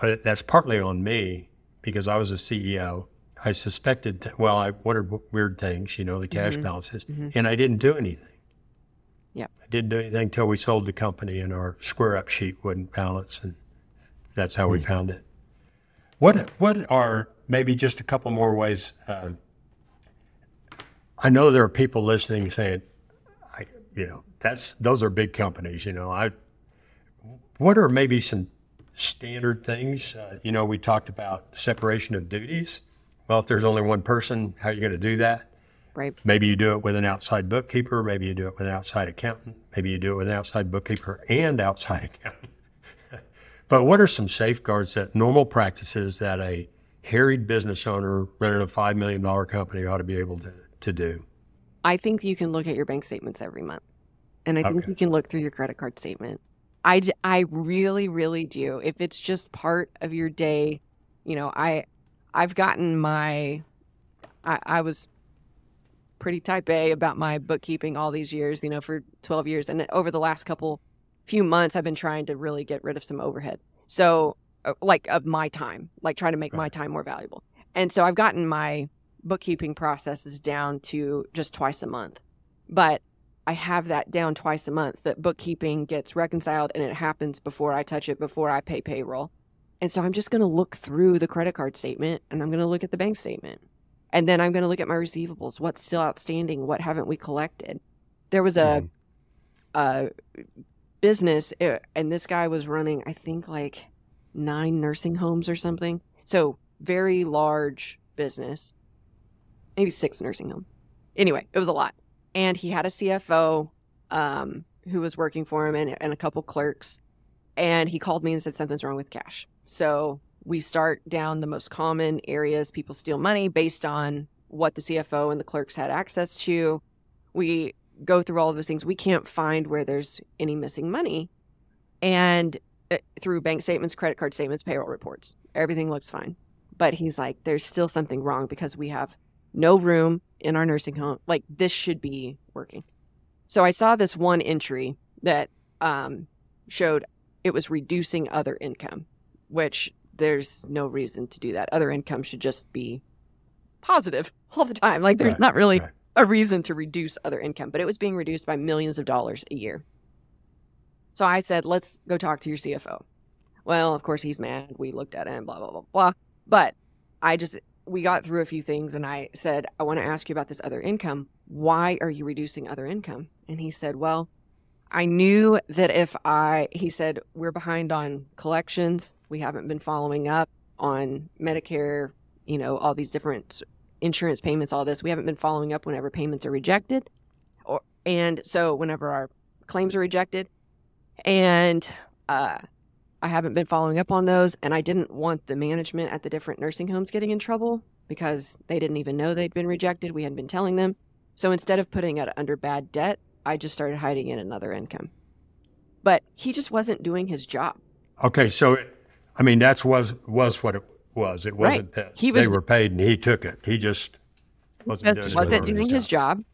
uh, that's partly on me because I was a CEO. I suspected, well, I wondered weird things, you know, the cash Mhm. balances, Mhm. and I didn't do anything. Yep. I didn't do anything until we sold the company and our square up sheet wouldn't balance, and that's how we found it. What What are maybe just a couple more ways? Uh, I know there are people listening saying, I, you know, that's those are big companies. You know, I. What are maybe some standard things? Uh, you know, we talked about separation of duties. Well, if there's only one person, how are you going to do that? Right. Maybe you do it with an outside bookkeeper. Maybe you do it with an outside accountant. Maybe you do it with an outside bookkeeper and outside accountant. But what are some safeguards that normal practices that a harried business owner running a $5 million company ought to be able to, to do? I think you can look at your bank statements every month. And I think Okay. you can look through your credit card statement. I, I really, really do. If it's just part of your day, you know, I, I've gotten my, I, I was pretty type A about my bookkeeping all these years, you know, for 12 years. And over the last couple, few months, I've been trying to really get rid of some overhead. So, uh, like, of my time, like trying to make my time more valuable. And so I've gotten my bookkeeping processes down to just twice a month. But I have that down twice a month that bookkeeping gets reconciled and it happens before I touch it, before I pay payroll. And so I'm just going to look through the credit card statement and I'm going to look at the bank statement. And then I'm going to look at my receivables. What's still outstanding? What haven't we collected? There was a, a business, uh, and this guy was running, I think, like nine nursing homes or something. So very large business, maybe six nursing home. Anyway, it was a lot. And he had a CFO um, who was working for him and, and a couple clerks. And he called me and said something's wrong with cash. So we start down the most common areas people steal money based on what the CFO and the clerks had access to. We go through all of those things. We can't find where there's any missing money. And uh, through bank statements, credit card statements, payroll reports, everything looks fine. But he's like, there's still something wrong because we have no room in our nursing home. Like, this should be working. So I saw this one entry that um, showed it was reducing other income, which there's no reason to do that. Other income should just be positive all the time. Like, there's Right, not really right. A reason to reduce other income, but it was being reduced by millions of dollars a year. So I said, let's go talk to your CFO. Well, of course, he's mad. We looked at him, blah, blah, blah, blah. But I just, we got through a few things and I said, I want to ask you about this other income. Why are you reducing other income? And he said, Well, I knew that if I, he said, we're behind on collections. We haven't been following up on Medicare, you know, all these different insurance payments, all this. We haven't been following up whenever payments are rejected. Or, and so whenever our claims are rejected, and uh, I haven't been following up on those. And I didn't want the management at the different nursing homes getting in trouble because they didn't even know they'd been rejected. We hadn't been telling them. So instead of putting it under bad debt, I just started hiding in another income. But he just wasn't doing his job. Okay, so I mean that's was was what it was. It wasn't Right. that He was- they were paid and he took it. He just wasn't just doing his wasn't doing his job.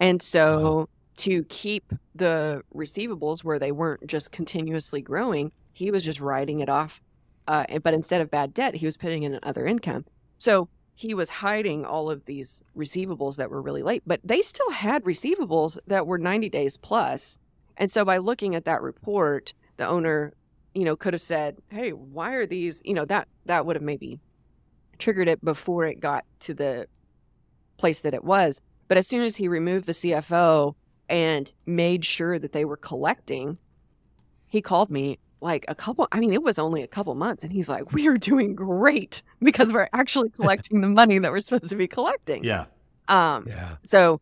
And so to keep the receivables where they weren't just continuously growing, he was just writing it off. Uh, but instead of bad debt, he was putting in other income. So he was hiding all of these receivables that were really late, but they still had receivables that were 90 days plus. And so by looking at that report, the owner, you know, could have said, "Hey, why are these?" You know, that that would have maybe triggered it before it got to the place that it was. But as soon as he removed the CFO and made sure that they were collecting, he called me like a couple, I mean, it was only a couple months. And he's like, we are doing great because we're actually collecting the money that we're supposed to be collecting. Yeah. Um, Yeah. so,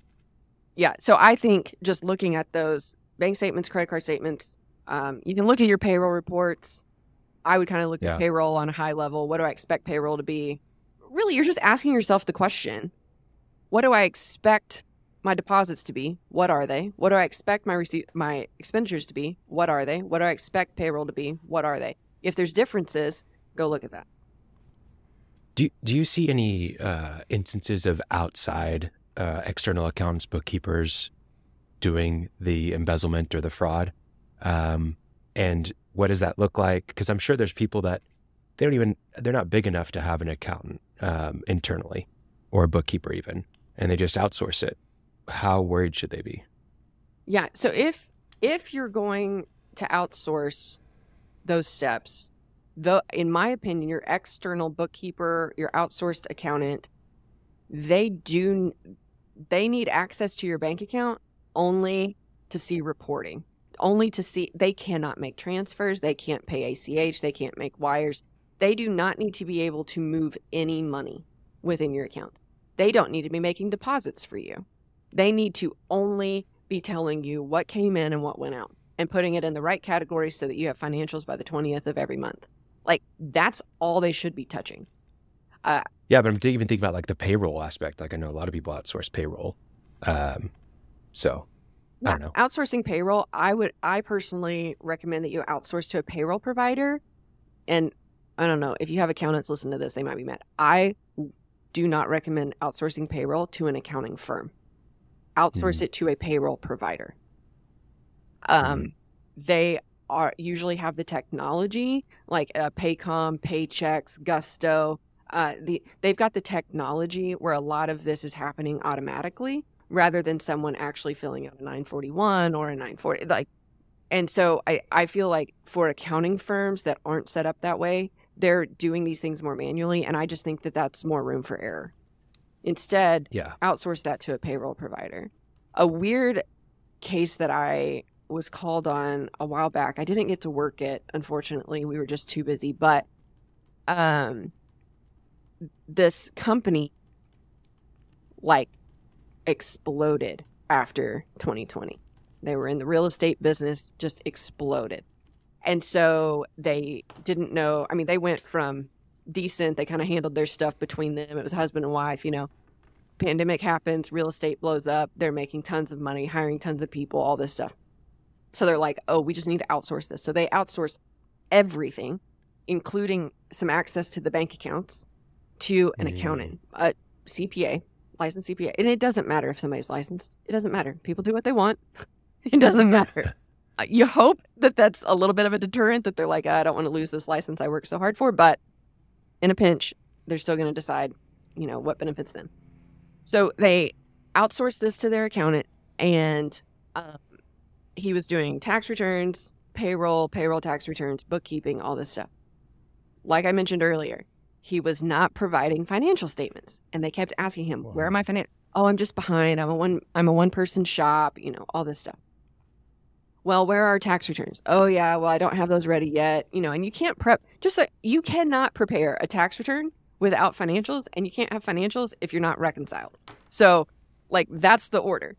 yeah. So I think just looking at those bank statements, credit card statements, um, you can look at your payroll reports. I would kind of look Yeah. at payroll on a high level. What do I expect payroll to be? Really, you're just asking yourself the question what do I expect my deposits to be? What are they? What do I expect my receipt, my expenditures to be? What are they? What do I expect payroll to be? What are they? If there's differences, go look at that. Do Do you see any uh, instances of outside uh, external accountants, bookkeepers doing the embezzlement or the fraud? Um, and what does that look like? Because I'm sure there's people that they don't even they're not big enough to have an accountant um, internally or a bookkeeper even, and they just outsource it. How worried should they be? Yeah. So if if you're going to outsource those steps, though in my opinion, your external bookkeeper, your outsourced accountant, they do they need access to your bank account only to see reporting. Only to see they cannot make transfers, they can't pay ACH, they can't make wires. They do not need to be able to move any money within your account. They don't need to be making deposits for you. They need to only be telling you what came in and what went out and putting it in the right category so that you have financials by the 20th of every month. Like that's all they should be touching. Uh, yeah, but I'm even thinking about like the payroll aspect. Like I know a lot of people outsource payroll. Um, so I don't know. Outsourcing payroll, I would, I personally recommend that you outsource to a payroll provider. And I don't know if you have accountants listen to this, they might be mad. I do not recommend outsourcing payroll to an accounting firm. Outsource mm. it to a payroll provider. Um, mm. they are usually have the technology like uh, Paycom, Paychex, Gusto. Uh, the they've got the technology where a lot of this is happening automatically rather than someone actually filling out a 941 or a 940 like and so I, I feel like for accounting firms that aren't set up that way they're doing these things more manually and i just think that that's more room for error. Instead yeah. outsource that to a payroll provider. A weird case that i was called on a while back i didn't get to work it unfortunately we were just too busy but um this company like exploded after 2020. They were in the real estate business, just exploded. And so they didn't know. I mean, they went from decent, they kind of handled their stuff between them. It was husband and wife, you know. Pandemic happens, real estate blows up, they're making tons of money, hiring tons of people, all this stuff. So they're like, oh, we just need to outsource this. So they outsource everything, including some access to the bank accounts, to an mm. accountant, a CPA, licensed CPA. And it doesn't matter if somebody's licensed. It doesn't matter. People do what they want. it doesn't matter. Uh, you hope that that's a little bit of a deterrent that they're like, I don't want to lose this license I work so hard for. But in a pinch, they're still going to decide, you know, what benefits them. So they outsourced this to their accountant, and um, he was doing tax returns, payroll, payroll tax returns, bookkeeping, all this stuff. Like I mentioned earlier, he was not providing financial statements. And they kept asking him wow. where are my financial oh i'm just behind. I'm a one i'm a one person shop you know all this stuff. Well where are tax returns? Oh yeah well i don't have those ready yet you know and you can't prep just like you cannot prepare a tax return without financials and you can't have financials if you're not reconciled. So like that's the order.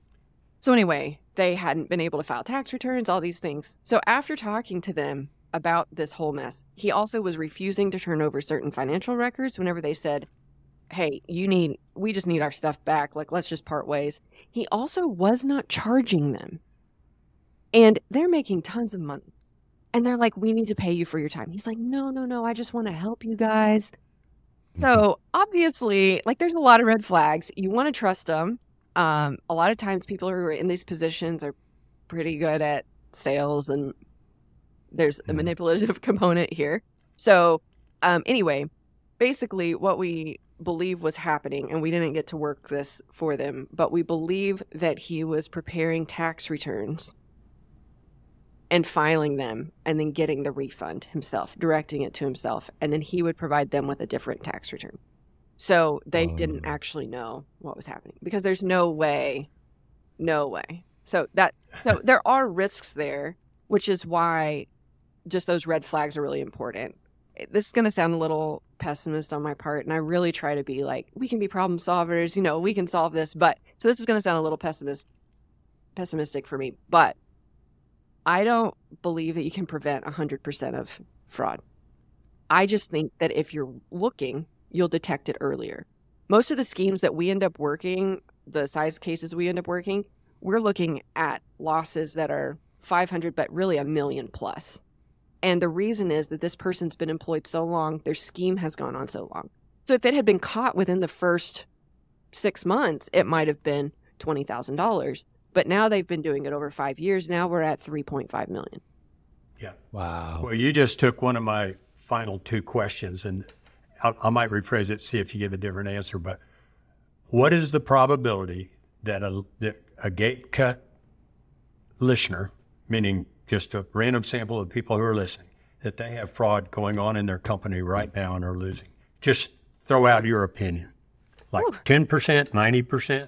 So anyway they hadn't been able to file tax returns all these things. So after talking to them about this whole mess. He also was refusing to turn over certain financial records whenever they said, Hey, you need, we just need our stuff back. Like, let's just part ways. He also was not charging them. And they're making tons of money. And they're like, We need to pay you for your time. He's like, No, no, no. I just want to help you guys. So mm-hmm. obviously, like, there's a lot of red flags. You want to trust them. Um, a lot of times, people who are in these positions are pretty good at sales and there's a mm-hmm. manipulative component here. So, um, anyway, basically, what we believe was happening, and we didn't get to work this for them, but we believe that he was preparing tax returns and filing them and then getting the refund himself, directing it to himself, and then he would provide them with a different tax return. So they didn't oh. actually know what was happening because there's no way, no way. So that so there are risks there, which is why just those red flags are really important. Eh, this is going to sound a little pessimist on my part, and I really try to be like, we can be problem solvers, you know, we can solve this. But so this is going to sound a little pessimist, pessimistic for me, but I don't believe that you can prevent 100% of fraud. I just think that if you're looking, you'll detect it earlier. Most of the schemes that we end up working, the size cases we end up working, we're looking at losses that are 500, but really a million plus. And the reason is that this person's been employed so long, their scheme has gone on so long. So if it had been caught within the first six months, it might have been $20,000. But now they've been doing it over five years. Now we're at 3.5 million. Yeah. Wow. Well, you just took one of my final two questions, and I, I might rephrase it, see if you give a different answer. But what is the probability that a, that a gate cut listener, meaning just a random sample of people who are listening, that they have fraud going on in their company right now and are losing? Just throw out your opinion. Like 10%, 90%,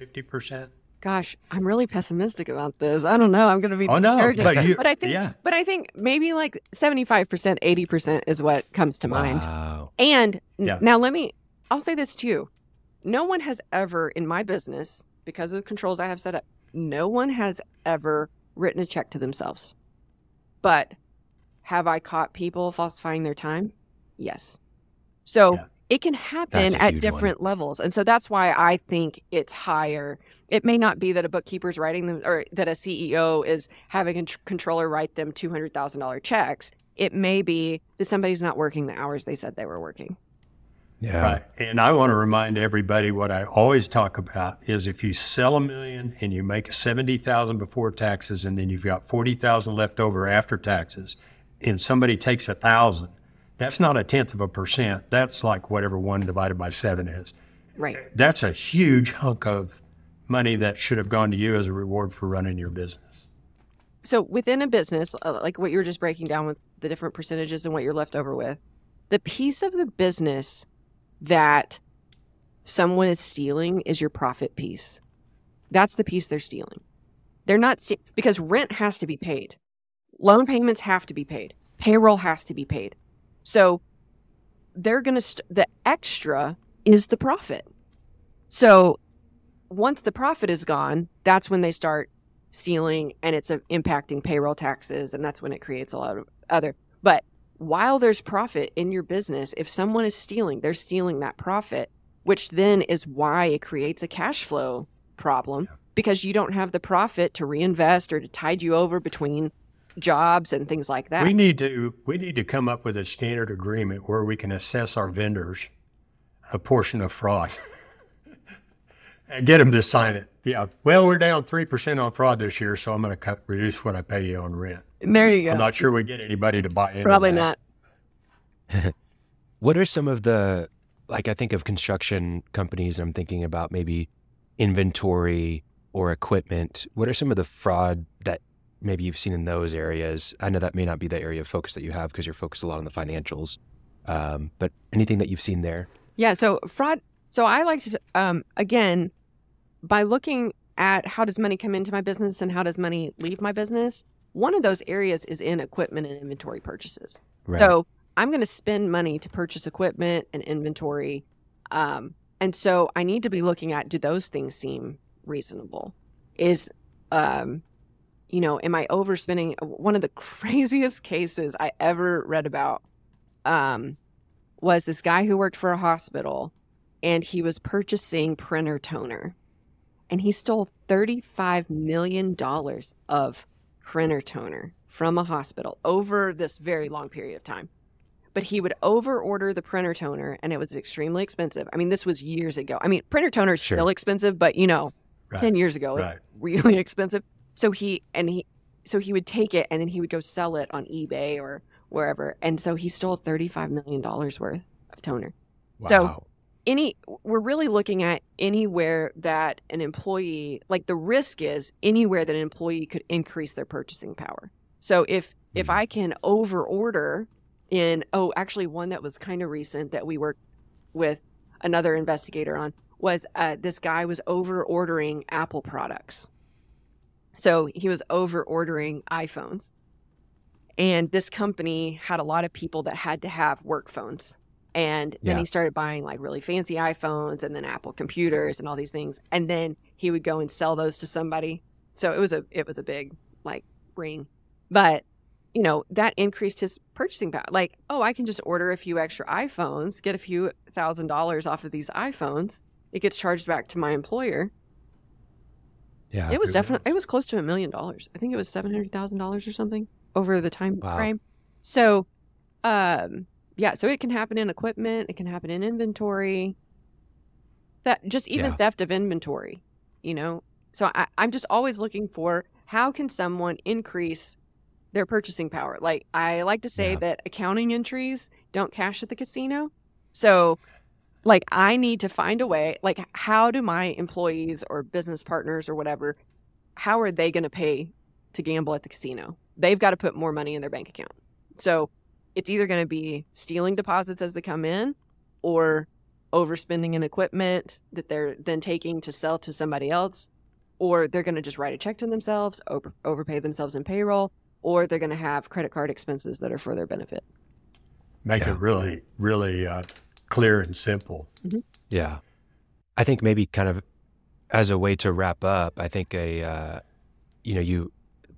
50%? Gosh, I'm really pessimistic about this. I don't know. I'm going to be Oh, no, but you- I think, yeah. but I think maybe like 75%, 80% is what comes to mind. Wow. And n- Yeah. now let me, I'll say this too. No one has ever in my business, because of the controls I have set up, no one has ever written a check to themselves. But have I caught people falsifying their time? Yes. So Yeah. it can happen at huge one. different levels. And so that's why I think it's higher. It may not be that a bookkeeper's writing them or that a CEO is having a tr- controller write them $200,000 checks. It may be that somebody's not working the hours they said they were working. Yeah. Right. And I want to remind everybody what I always talk about is if you sell a million and you make 70,000 before taxes and then you've got 40,000 left over after taxes and somebody takes a thousand, that's not a tenth of a percent. That's like whatever one divided by seven is. Right. That's a huge hunk of money that should have gone to you as a reward for running your business. So within a business, uh, like what you were just breaking down with the different percentages and what you're left over with, the piece of the business that someone is stealing is your profit piece. That's the piece they're stealing. They're not ste- because rent has to be paid. Loan payments have to be paid. Payroll has to be paid. So they're going to st- the extra is the profit. So once the profit is gone, that's when they start stealing and it's uh, impacting payroll taxes and that's when it creates a lot of other while there's profit in your business if someone is stealing they're stealing that profit which then is why it creates a cash flow problem because you don't have the profit to reinvest or to tide you over between jobs and things like that We need to we need to come up with a standard agreement where we can assess our vendors a portion of fraud and get them to sign it. Yeah. Well, we're down three percent on fraud this year, so I'm going to cut reduce what I pay you on rent. There you go I'm not sure we get anybody to buy in. probably not What are some of the like I think of construction companies I'm thinking about maybe inventory or equipment. What are some of the fraud that maybe you've seen in those areas? I know that may not be the area of focus that you have because you're focused a lot on the financials. Um, but anything that you've seen there? Yeah. So fraud. So I like to, um, again, by looking at how does money come into my business and how does money leave my business, one of those areas is in equipment and inventory purchases. Right. So I'm going to spend money to purchase equipment and inventory. Um, and so I need to be looking at do those things seem reasonable? Is, um, you know, am I overspending? One of the craziest cases I ever read about um, was this guy who worked for a hospital and he was purchasing printer toner and he stole $35 million of printer toner from a hospital over this very long period of time. But he would over order the printer toner and it was extremely expensive. I mean, this was years ago. I mean, printer toner is Sure. still expensive, but you know, Right. 10 years ago, it Right. was really expensive. So he, and he, so he would take it and then he would go sell it on eBay or wherever. And so he stole $35 million worth of toner. So Wow. Any we're really looking at anywhere that an employee like the risk is anywhere that an employee could increase their purchasing power. So if if Mhm. i can over order in oh actually one that was kind of recent that we worked with another investigator on was uh, this guy was over ordering apple products. So he was over ordering iphones. And this company had a lot of people that had to have work phones and then Yeah. he started buying like really fancy iPhones and then Apple computers and all these things. And then he would go and sell those to somebody. So it was a it was a big like ring. But you know, that increased his purchasing power. Like, oh, I can just order a few extra iPhones, get a few thousand dollars off of these iPhones. It gets charged back to my employer. yeah. it was definitely it was close to a million dollars. I think it was seven hundred thousand dollars or something over the time Wow. frame. So, um, yeah, so it can happen in equipment, it can happen in inventory. That just even Yeah. theft of inventory, you know. So I, I'm just always looking for how can someone increase their purchasing power. Like I like to say Yeah. that accounting entries don't cash at the casino. So like I need to find a way like how do my employees or business partners or whatever how are they going to pay to gamble at the casino? They've got to put more money in their bank account. So it's either going to be stealing deposits as they come in or overspending in equipment that they're then taking to sell to somebody else or they're going to just write a check to themselves, over, overpay themselves in payroll, or they're going to have credit card expenses that are for their benefit. Make Yeah. it really, really uh, clear and simple. Yeah. I think maybe kind of as a way to wrap up, I think a, uh, you know, you,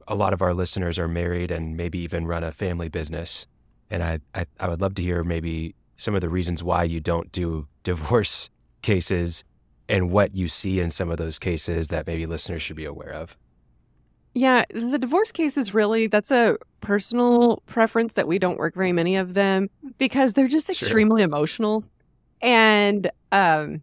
a lot of our listeners are married and maybe even run a family business. And I, I, I would love to hear maybe some of the reasons why you don't do divorce cases and what you see in some of those cases that maybe listeners should be aware of. Yeah, the divorce case is really that's a personal preference that we don't work very many of them because they're just Sure. extremely emotional. And um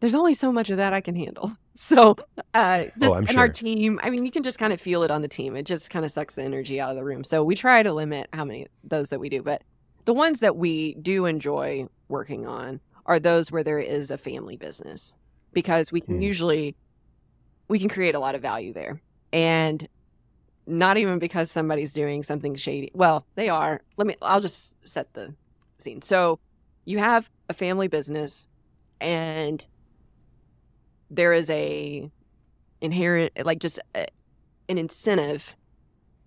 there's only so much of that I can handle. So uh this, Oh, and our team, I mean you can just kind of feel it on the team. It just kind of sucks the energy out of the room. So we try to limit how many those that we do, but the ones that we do enjoy working on are those where there is a family business because we can Hmm. usually we can create a lot of value there. And not even because somebody's doing something shady. Well, they are. Let me I'll just set the scene. So, you have a family business and there is a inherent like just a, an incentive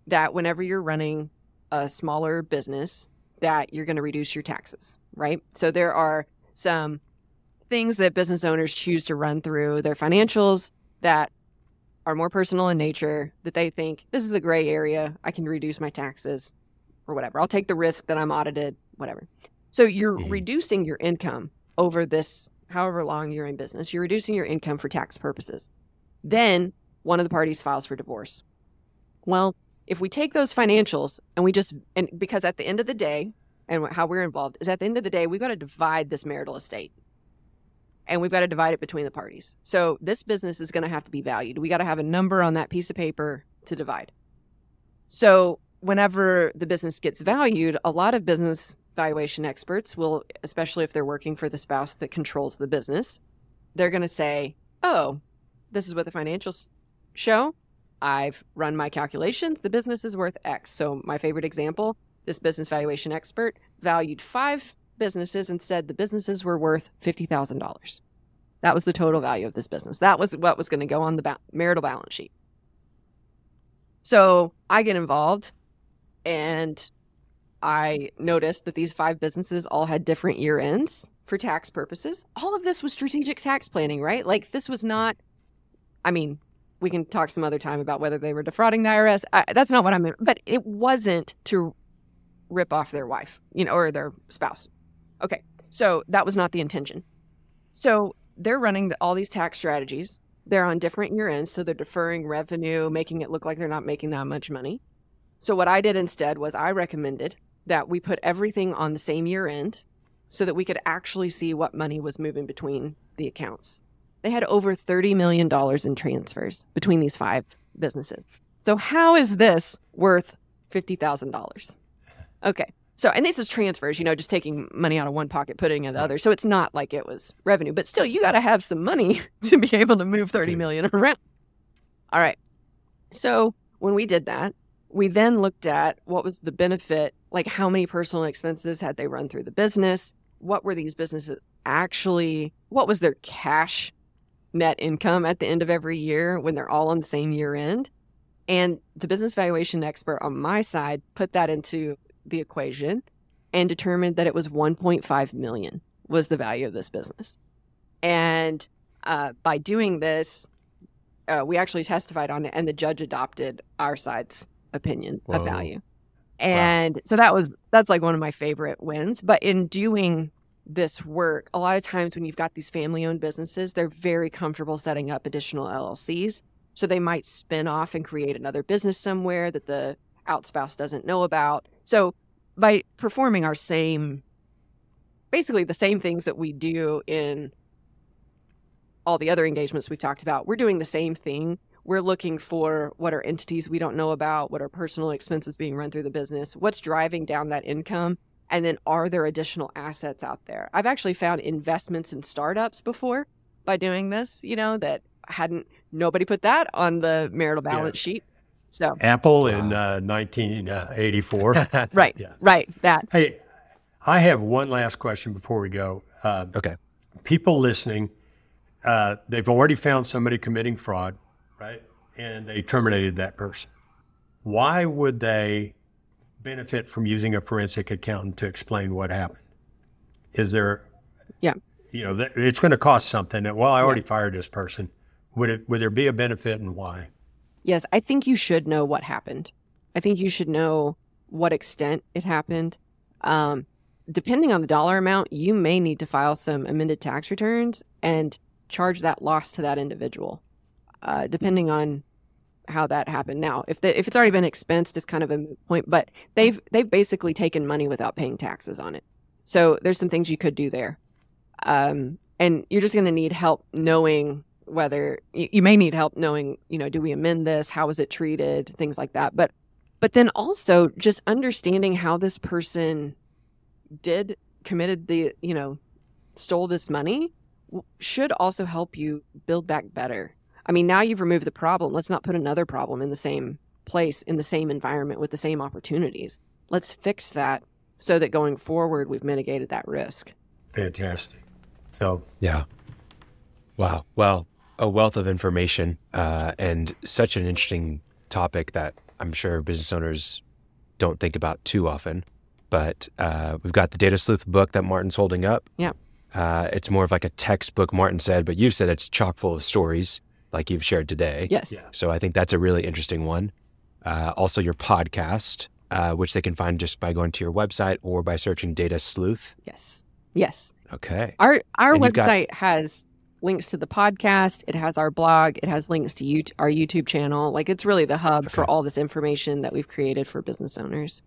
that whenever you're running a smaller business that you're going to reduce your taxes, right? So there are some things that business owners choose to run through their financials that are more personal in nature that they think this is the gray area. I can reduce my taxes or whatever. I'll take the risk that I'm audited, whatever. So you're Mhm. reducing your income over this, however long you're in business. You're reducing your income for tax purposes. Then one of the parties files for divorce. Well, if we take those financials and we just, and because at the end of the day, and how we're involved is at the end of the day, we've got to divide this marital estate and we've got to divide it between the parties. So this business is going to have to be valued. We got to have a number on that piece of paper to divide. So whenever the business gets valued, a lot of business valuation experts will, especially if they're working for the spouse that controls the business, they're going to say, "Oh, this is what the financials show. I've run my calculations. The business is worth X." So my favorite example, this business valuation expert valued 5 businesses and said the businesses were worth $50,000. That was the total value of this business. That was what was going to go on the ba- marital balance sheet. So I get involved and I noticed that these five businesses all had different year ends for tax purposes. All of this was strategic tax planning, right? Like this was not, I mean, we can talk some other time about whether they were defrauding the IRS. I, that's not what I meant, but it wasn't to rip off their wife, you know, or their spouse. Okay. So that was not the intention. So they're running the, all these tax strategies. They're on different year ends. So they're deferring revenue, making it look like they're not making that much money. So what I did instead was I recommended that we put everything on the same year end so that we could actually see what money was moving between the accounts. They had over $30 million in transfers between these five businesses. So how is this worth $50,000? Okay. So, and this is transfers, you know, just taking money out of one pocket, putting it in the other. So it's not like it was revenue, but still, you got to have some money to be able to move 30 million around. All right. So when we did that, we then looked at what was the benefit, like how many personal expenses had they run through the business? What were these businesses actually, what was their cash net income at the end of every year when they're all on the same year end? And the business valuation expert on my side put that into the equation and determined that it was 1.5 million was the value of this business. And uh, by doing this, uh, we actually testified on it, and the judge adopted our side's opinion of value. And so that was that's like one of my favorite wins. But in doing this work, a lot of times when you've got these family-owned businesses, they're very comfortable setting up additional LLCs. So they might spin off and create another business somewhere that the outspouse doesn't know about. So by performing our same, basically the same things that we do in all the other engagements we've talked about, we're doing the same thing we're looking for what are entities we don't know about, what are personal expenses being run through the business, what's driving down that income, and then are there additional assets out there? I've actually found investments in startups before by doing this, you know, that hadn't nobody put that on the marital balance Yeah. sheet. So Apple in uh, 1984. right, Yeah. right, that hey, I have one last question before we go. Uh, Okay. people listening, uh, they've already found somebody committing fraud, right? And they terminated that person. Why would they benefit from using a forensic accountant to explain what happened? Is there, yeah. you know, th- it's going to cost something. Well, I already fired this person. Would it? Would there be a benefit, and why? Yes, I think you should know what happened. I think you should know what extent it happened. Um, depending on the dollar amount, you may need to file some amended tax returns and charge that loss to that individual, uh, depending on how that happened. Now, if the, if it's already been expensed, it's kind of a point. But they've they've basically taken money without paying taxes on it. So there's some things you could do there, um, and you're just going to need help knowing whether you, you may need help knowing you know do we amend this how was it treated things like that but but then also just understanding how this person did committed the you know stole this money should also help you build back better i mean now you've removed the problem let's not put another problem in the same place in the same environment with the same opportunities let's fix that so that going forward we've mitigated that risk Fantastic. So Yeah. Wow. Well, a wealth of information uh, and such an interesting topic that I'm sure business owners don't think about too often. But uh, we've got the Data Sleuth book that Martin's holding up. Yeah. Uh, it's more of like a textbook, Martin said, but you've said it's chock full of stories like you've shared today. yes Yeah. So I think that's a really interesting one. Uh, also, your podcast, uh, which they can find just by going to your website or by searching Data Sleuth. yes yes Okay. Our our And you've got- website has links to the podcast. It has our blog. It has links to you, our YouTube channel. Like it's really the hub for all this information that we've created for business owners.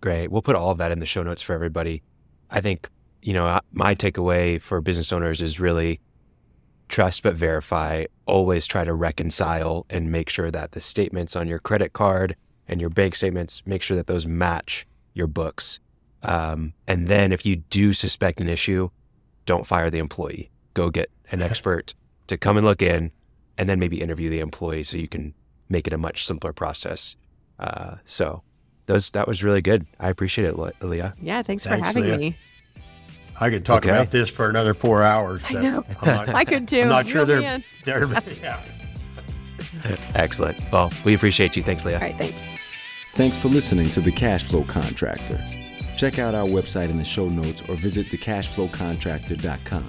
Great. We'll put all of that in the show notes for everybody. I think, you know, uh, my takeaway for business owners is really trust but verify. Always try to reconcile and make sure that the statements on your credit card and your bank statements, make sure that those match your books. Um, and then if you do suspect an issue, don't fire the employee. Go get an expert to come and look in and then maybe interview the employee so you can make it a much simpler process. Uh, so those that was really good. I appreciate it, Leah. Yeah, thanks, for having Leah. me. I could talk Okay. about this for another four hours. I but know. I'm not, I could too. I'm not sure Reel they're, me in. they're yeah. Excellent. Well, we appreciate you. Thanks, Leah. All right, thanks. Thanks for listening to The Cash Flow Contractor. Check out our website in the show notes or visit thecashflowcontractor.com.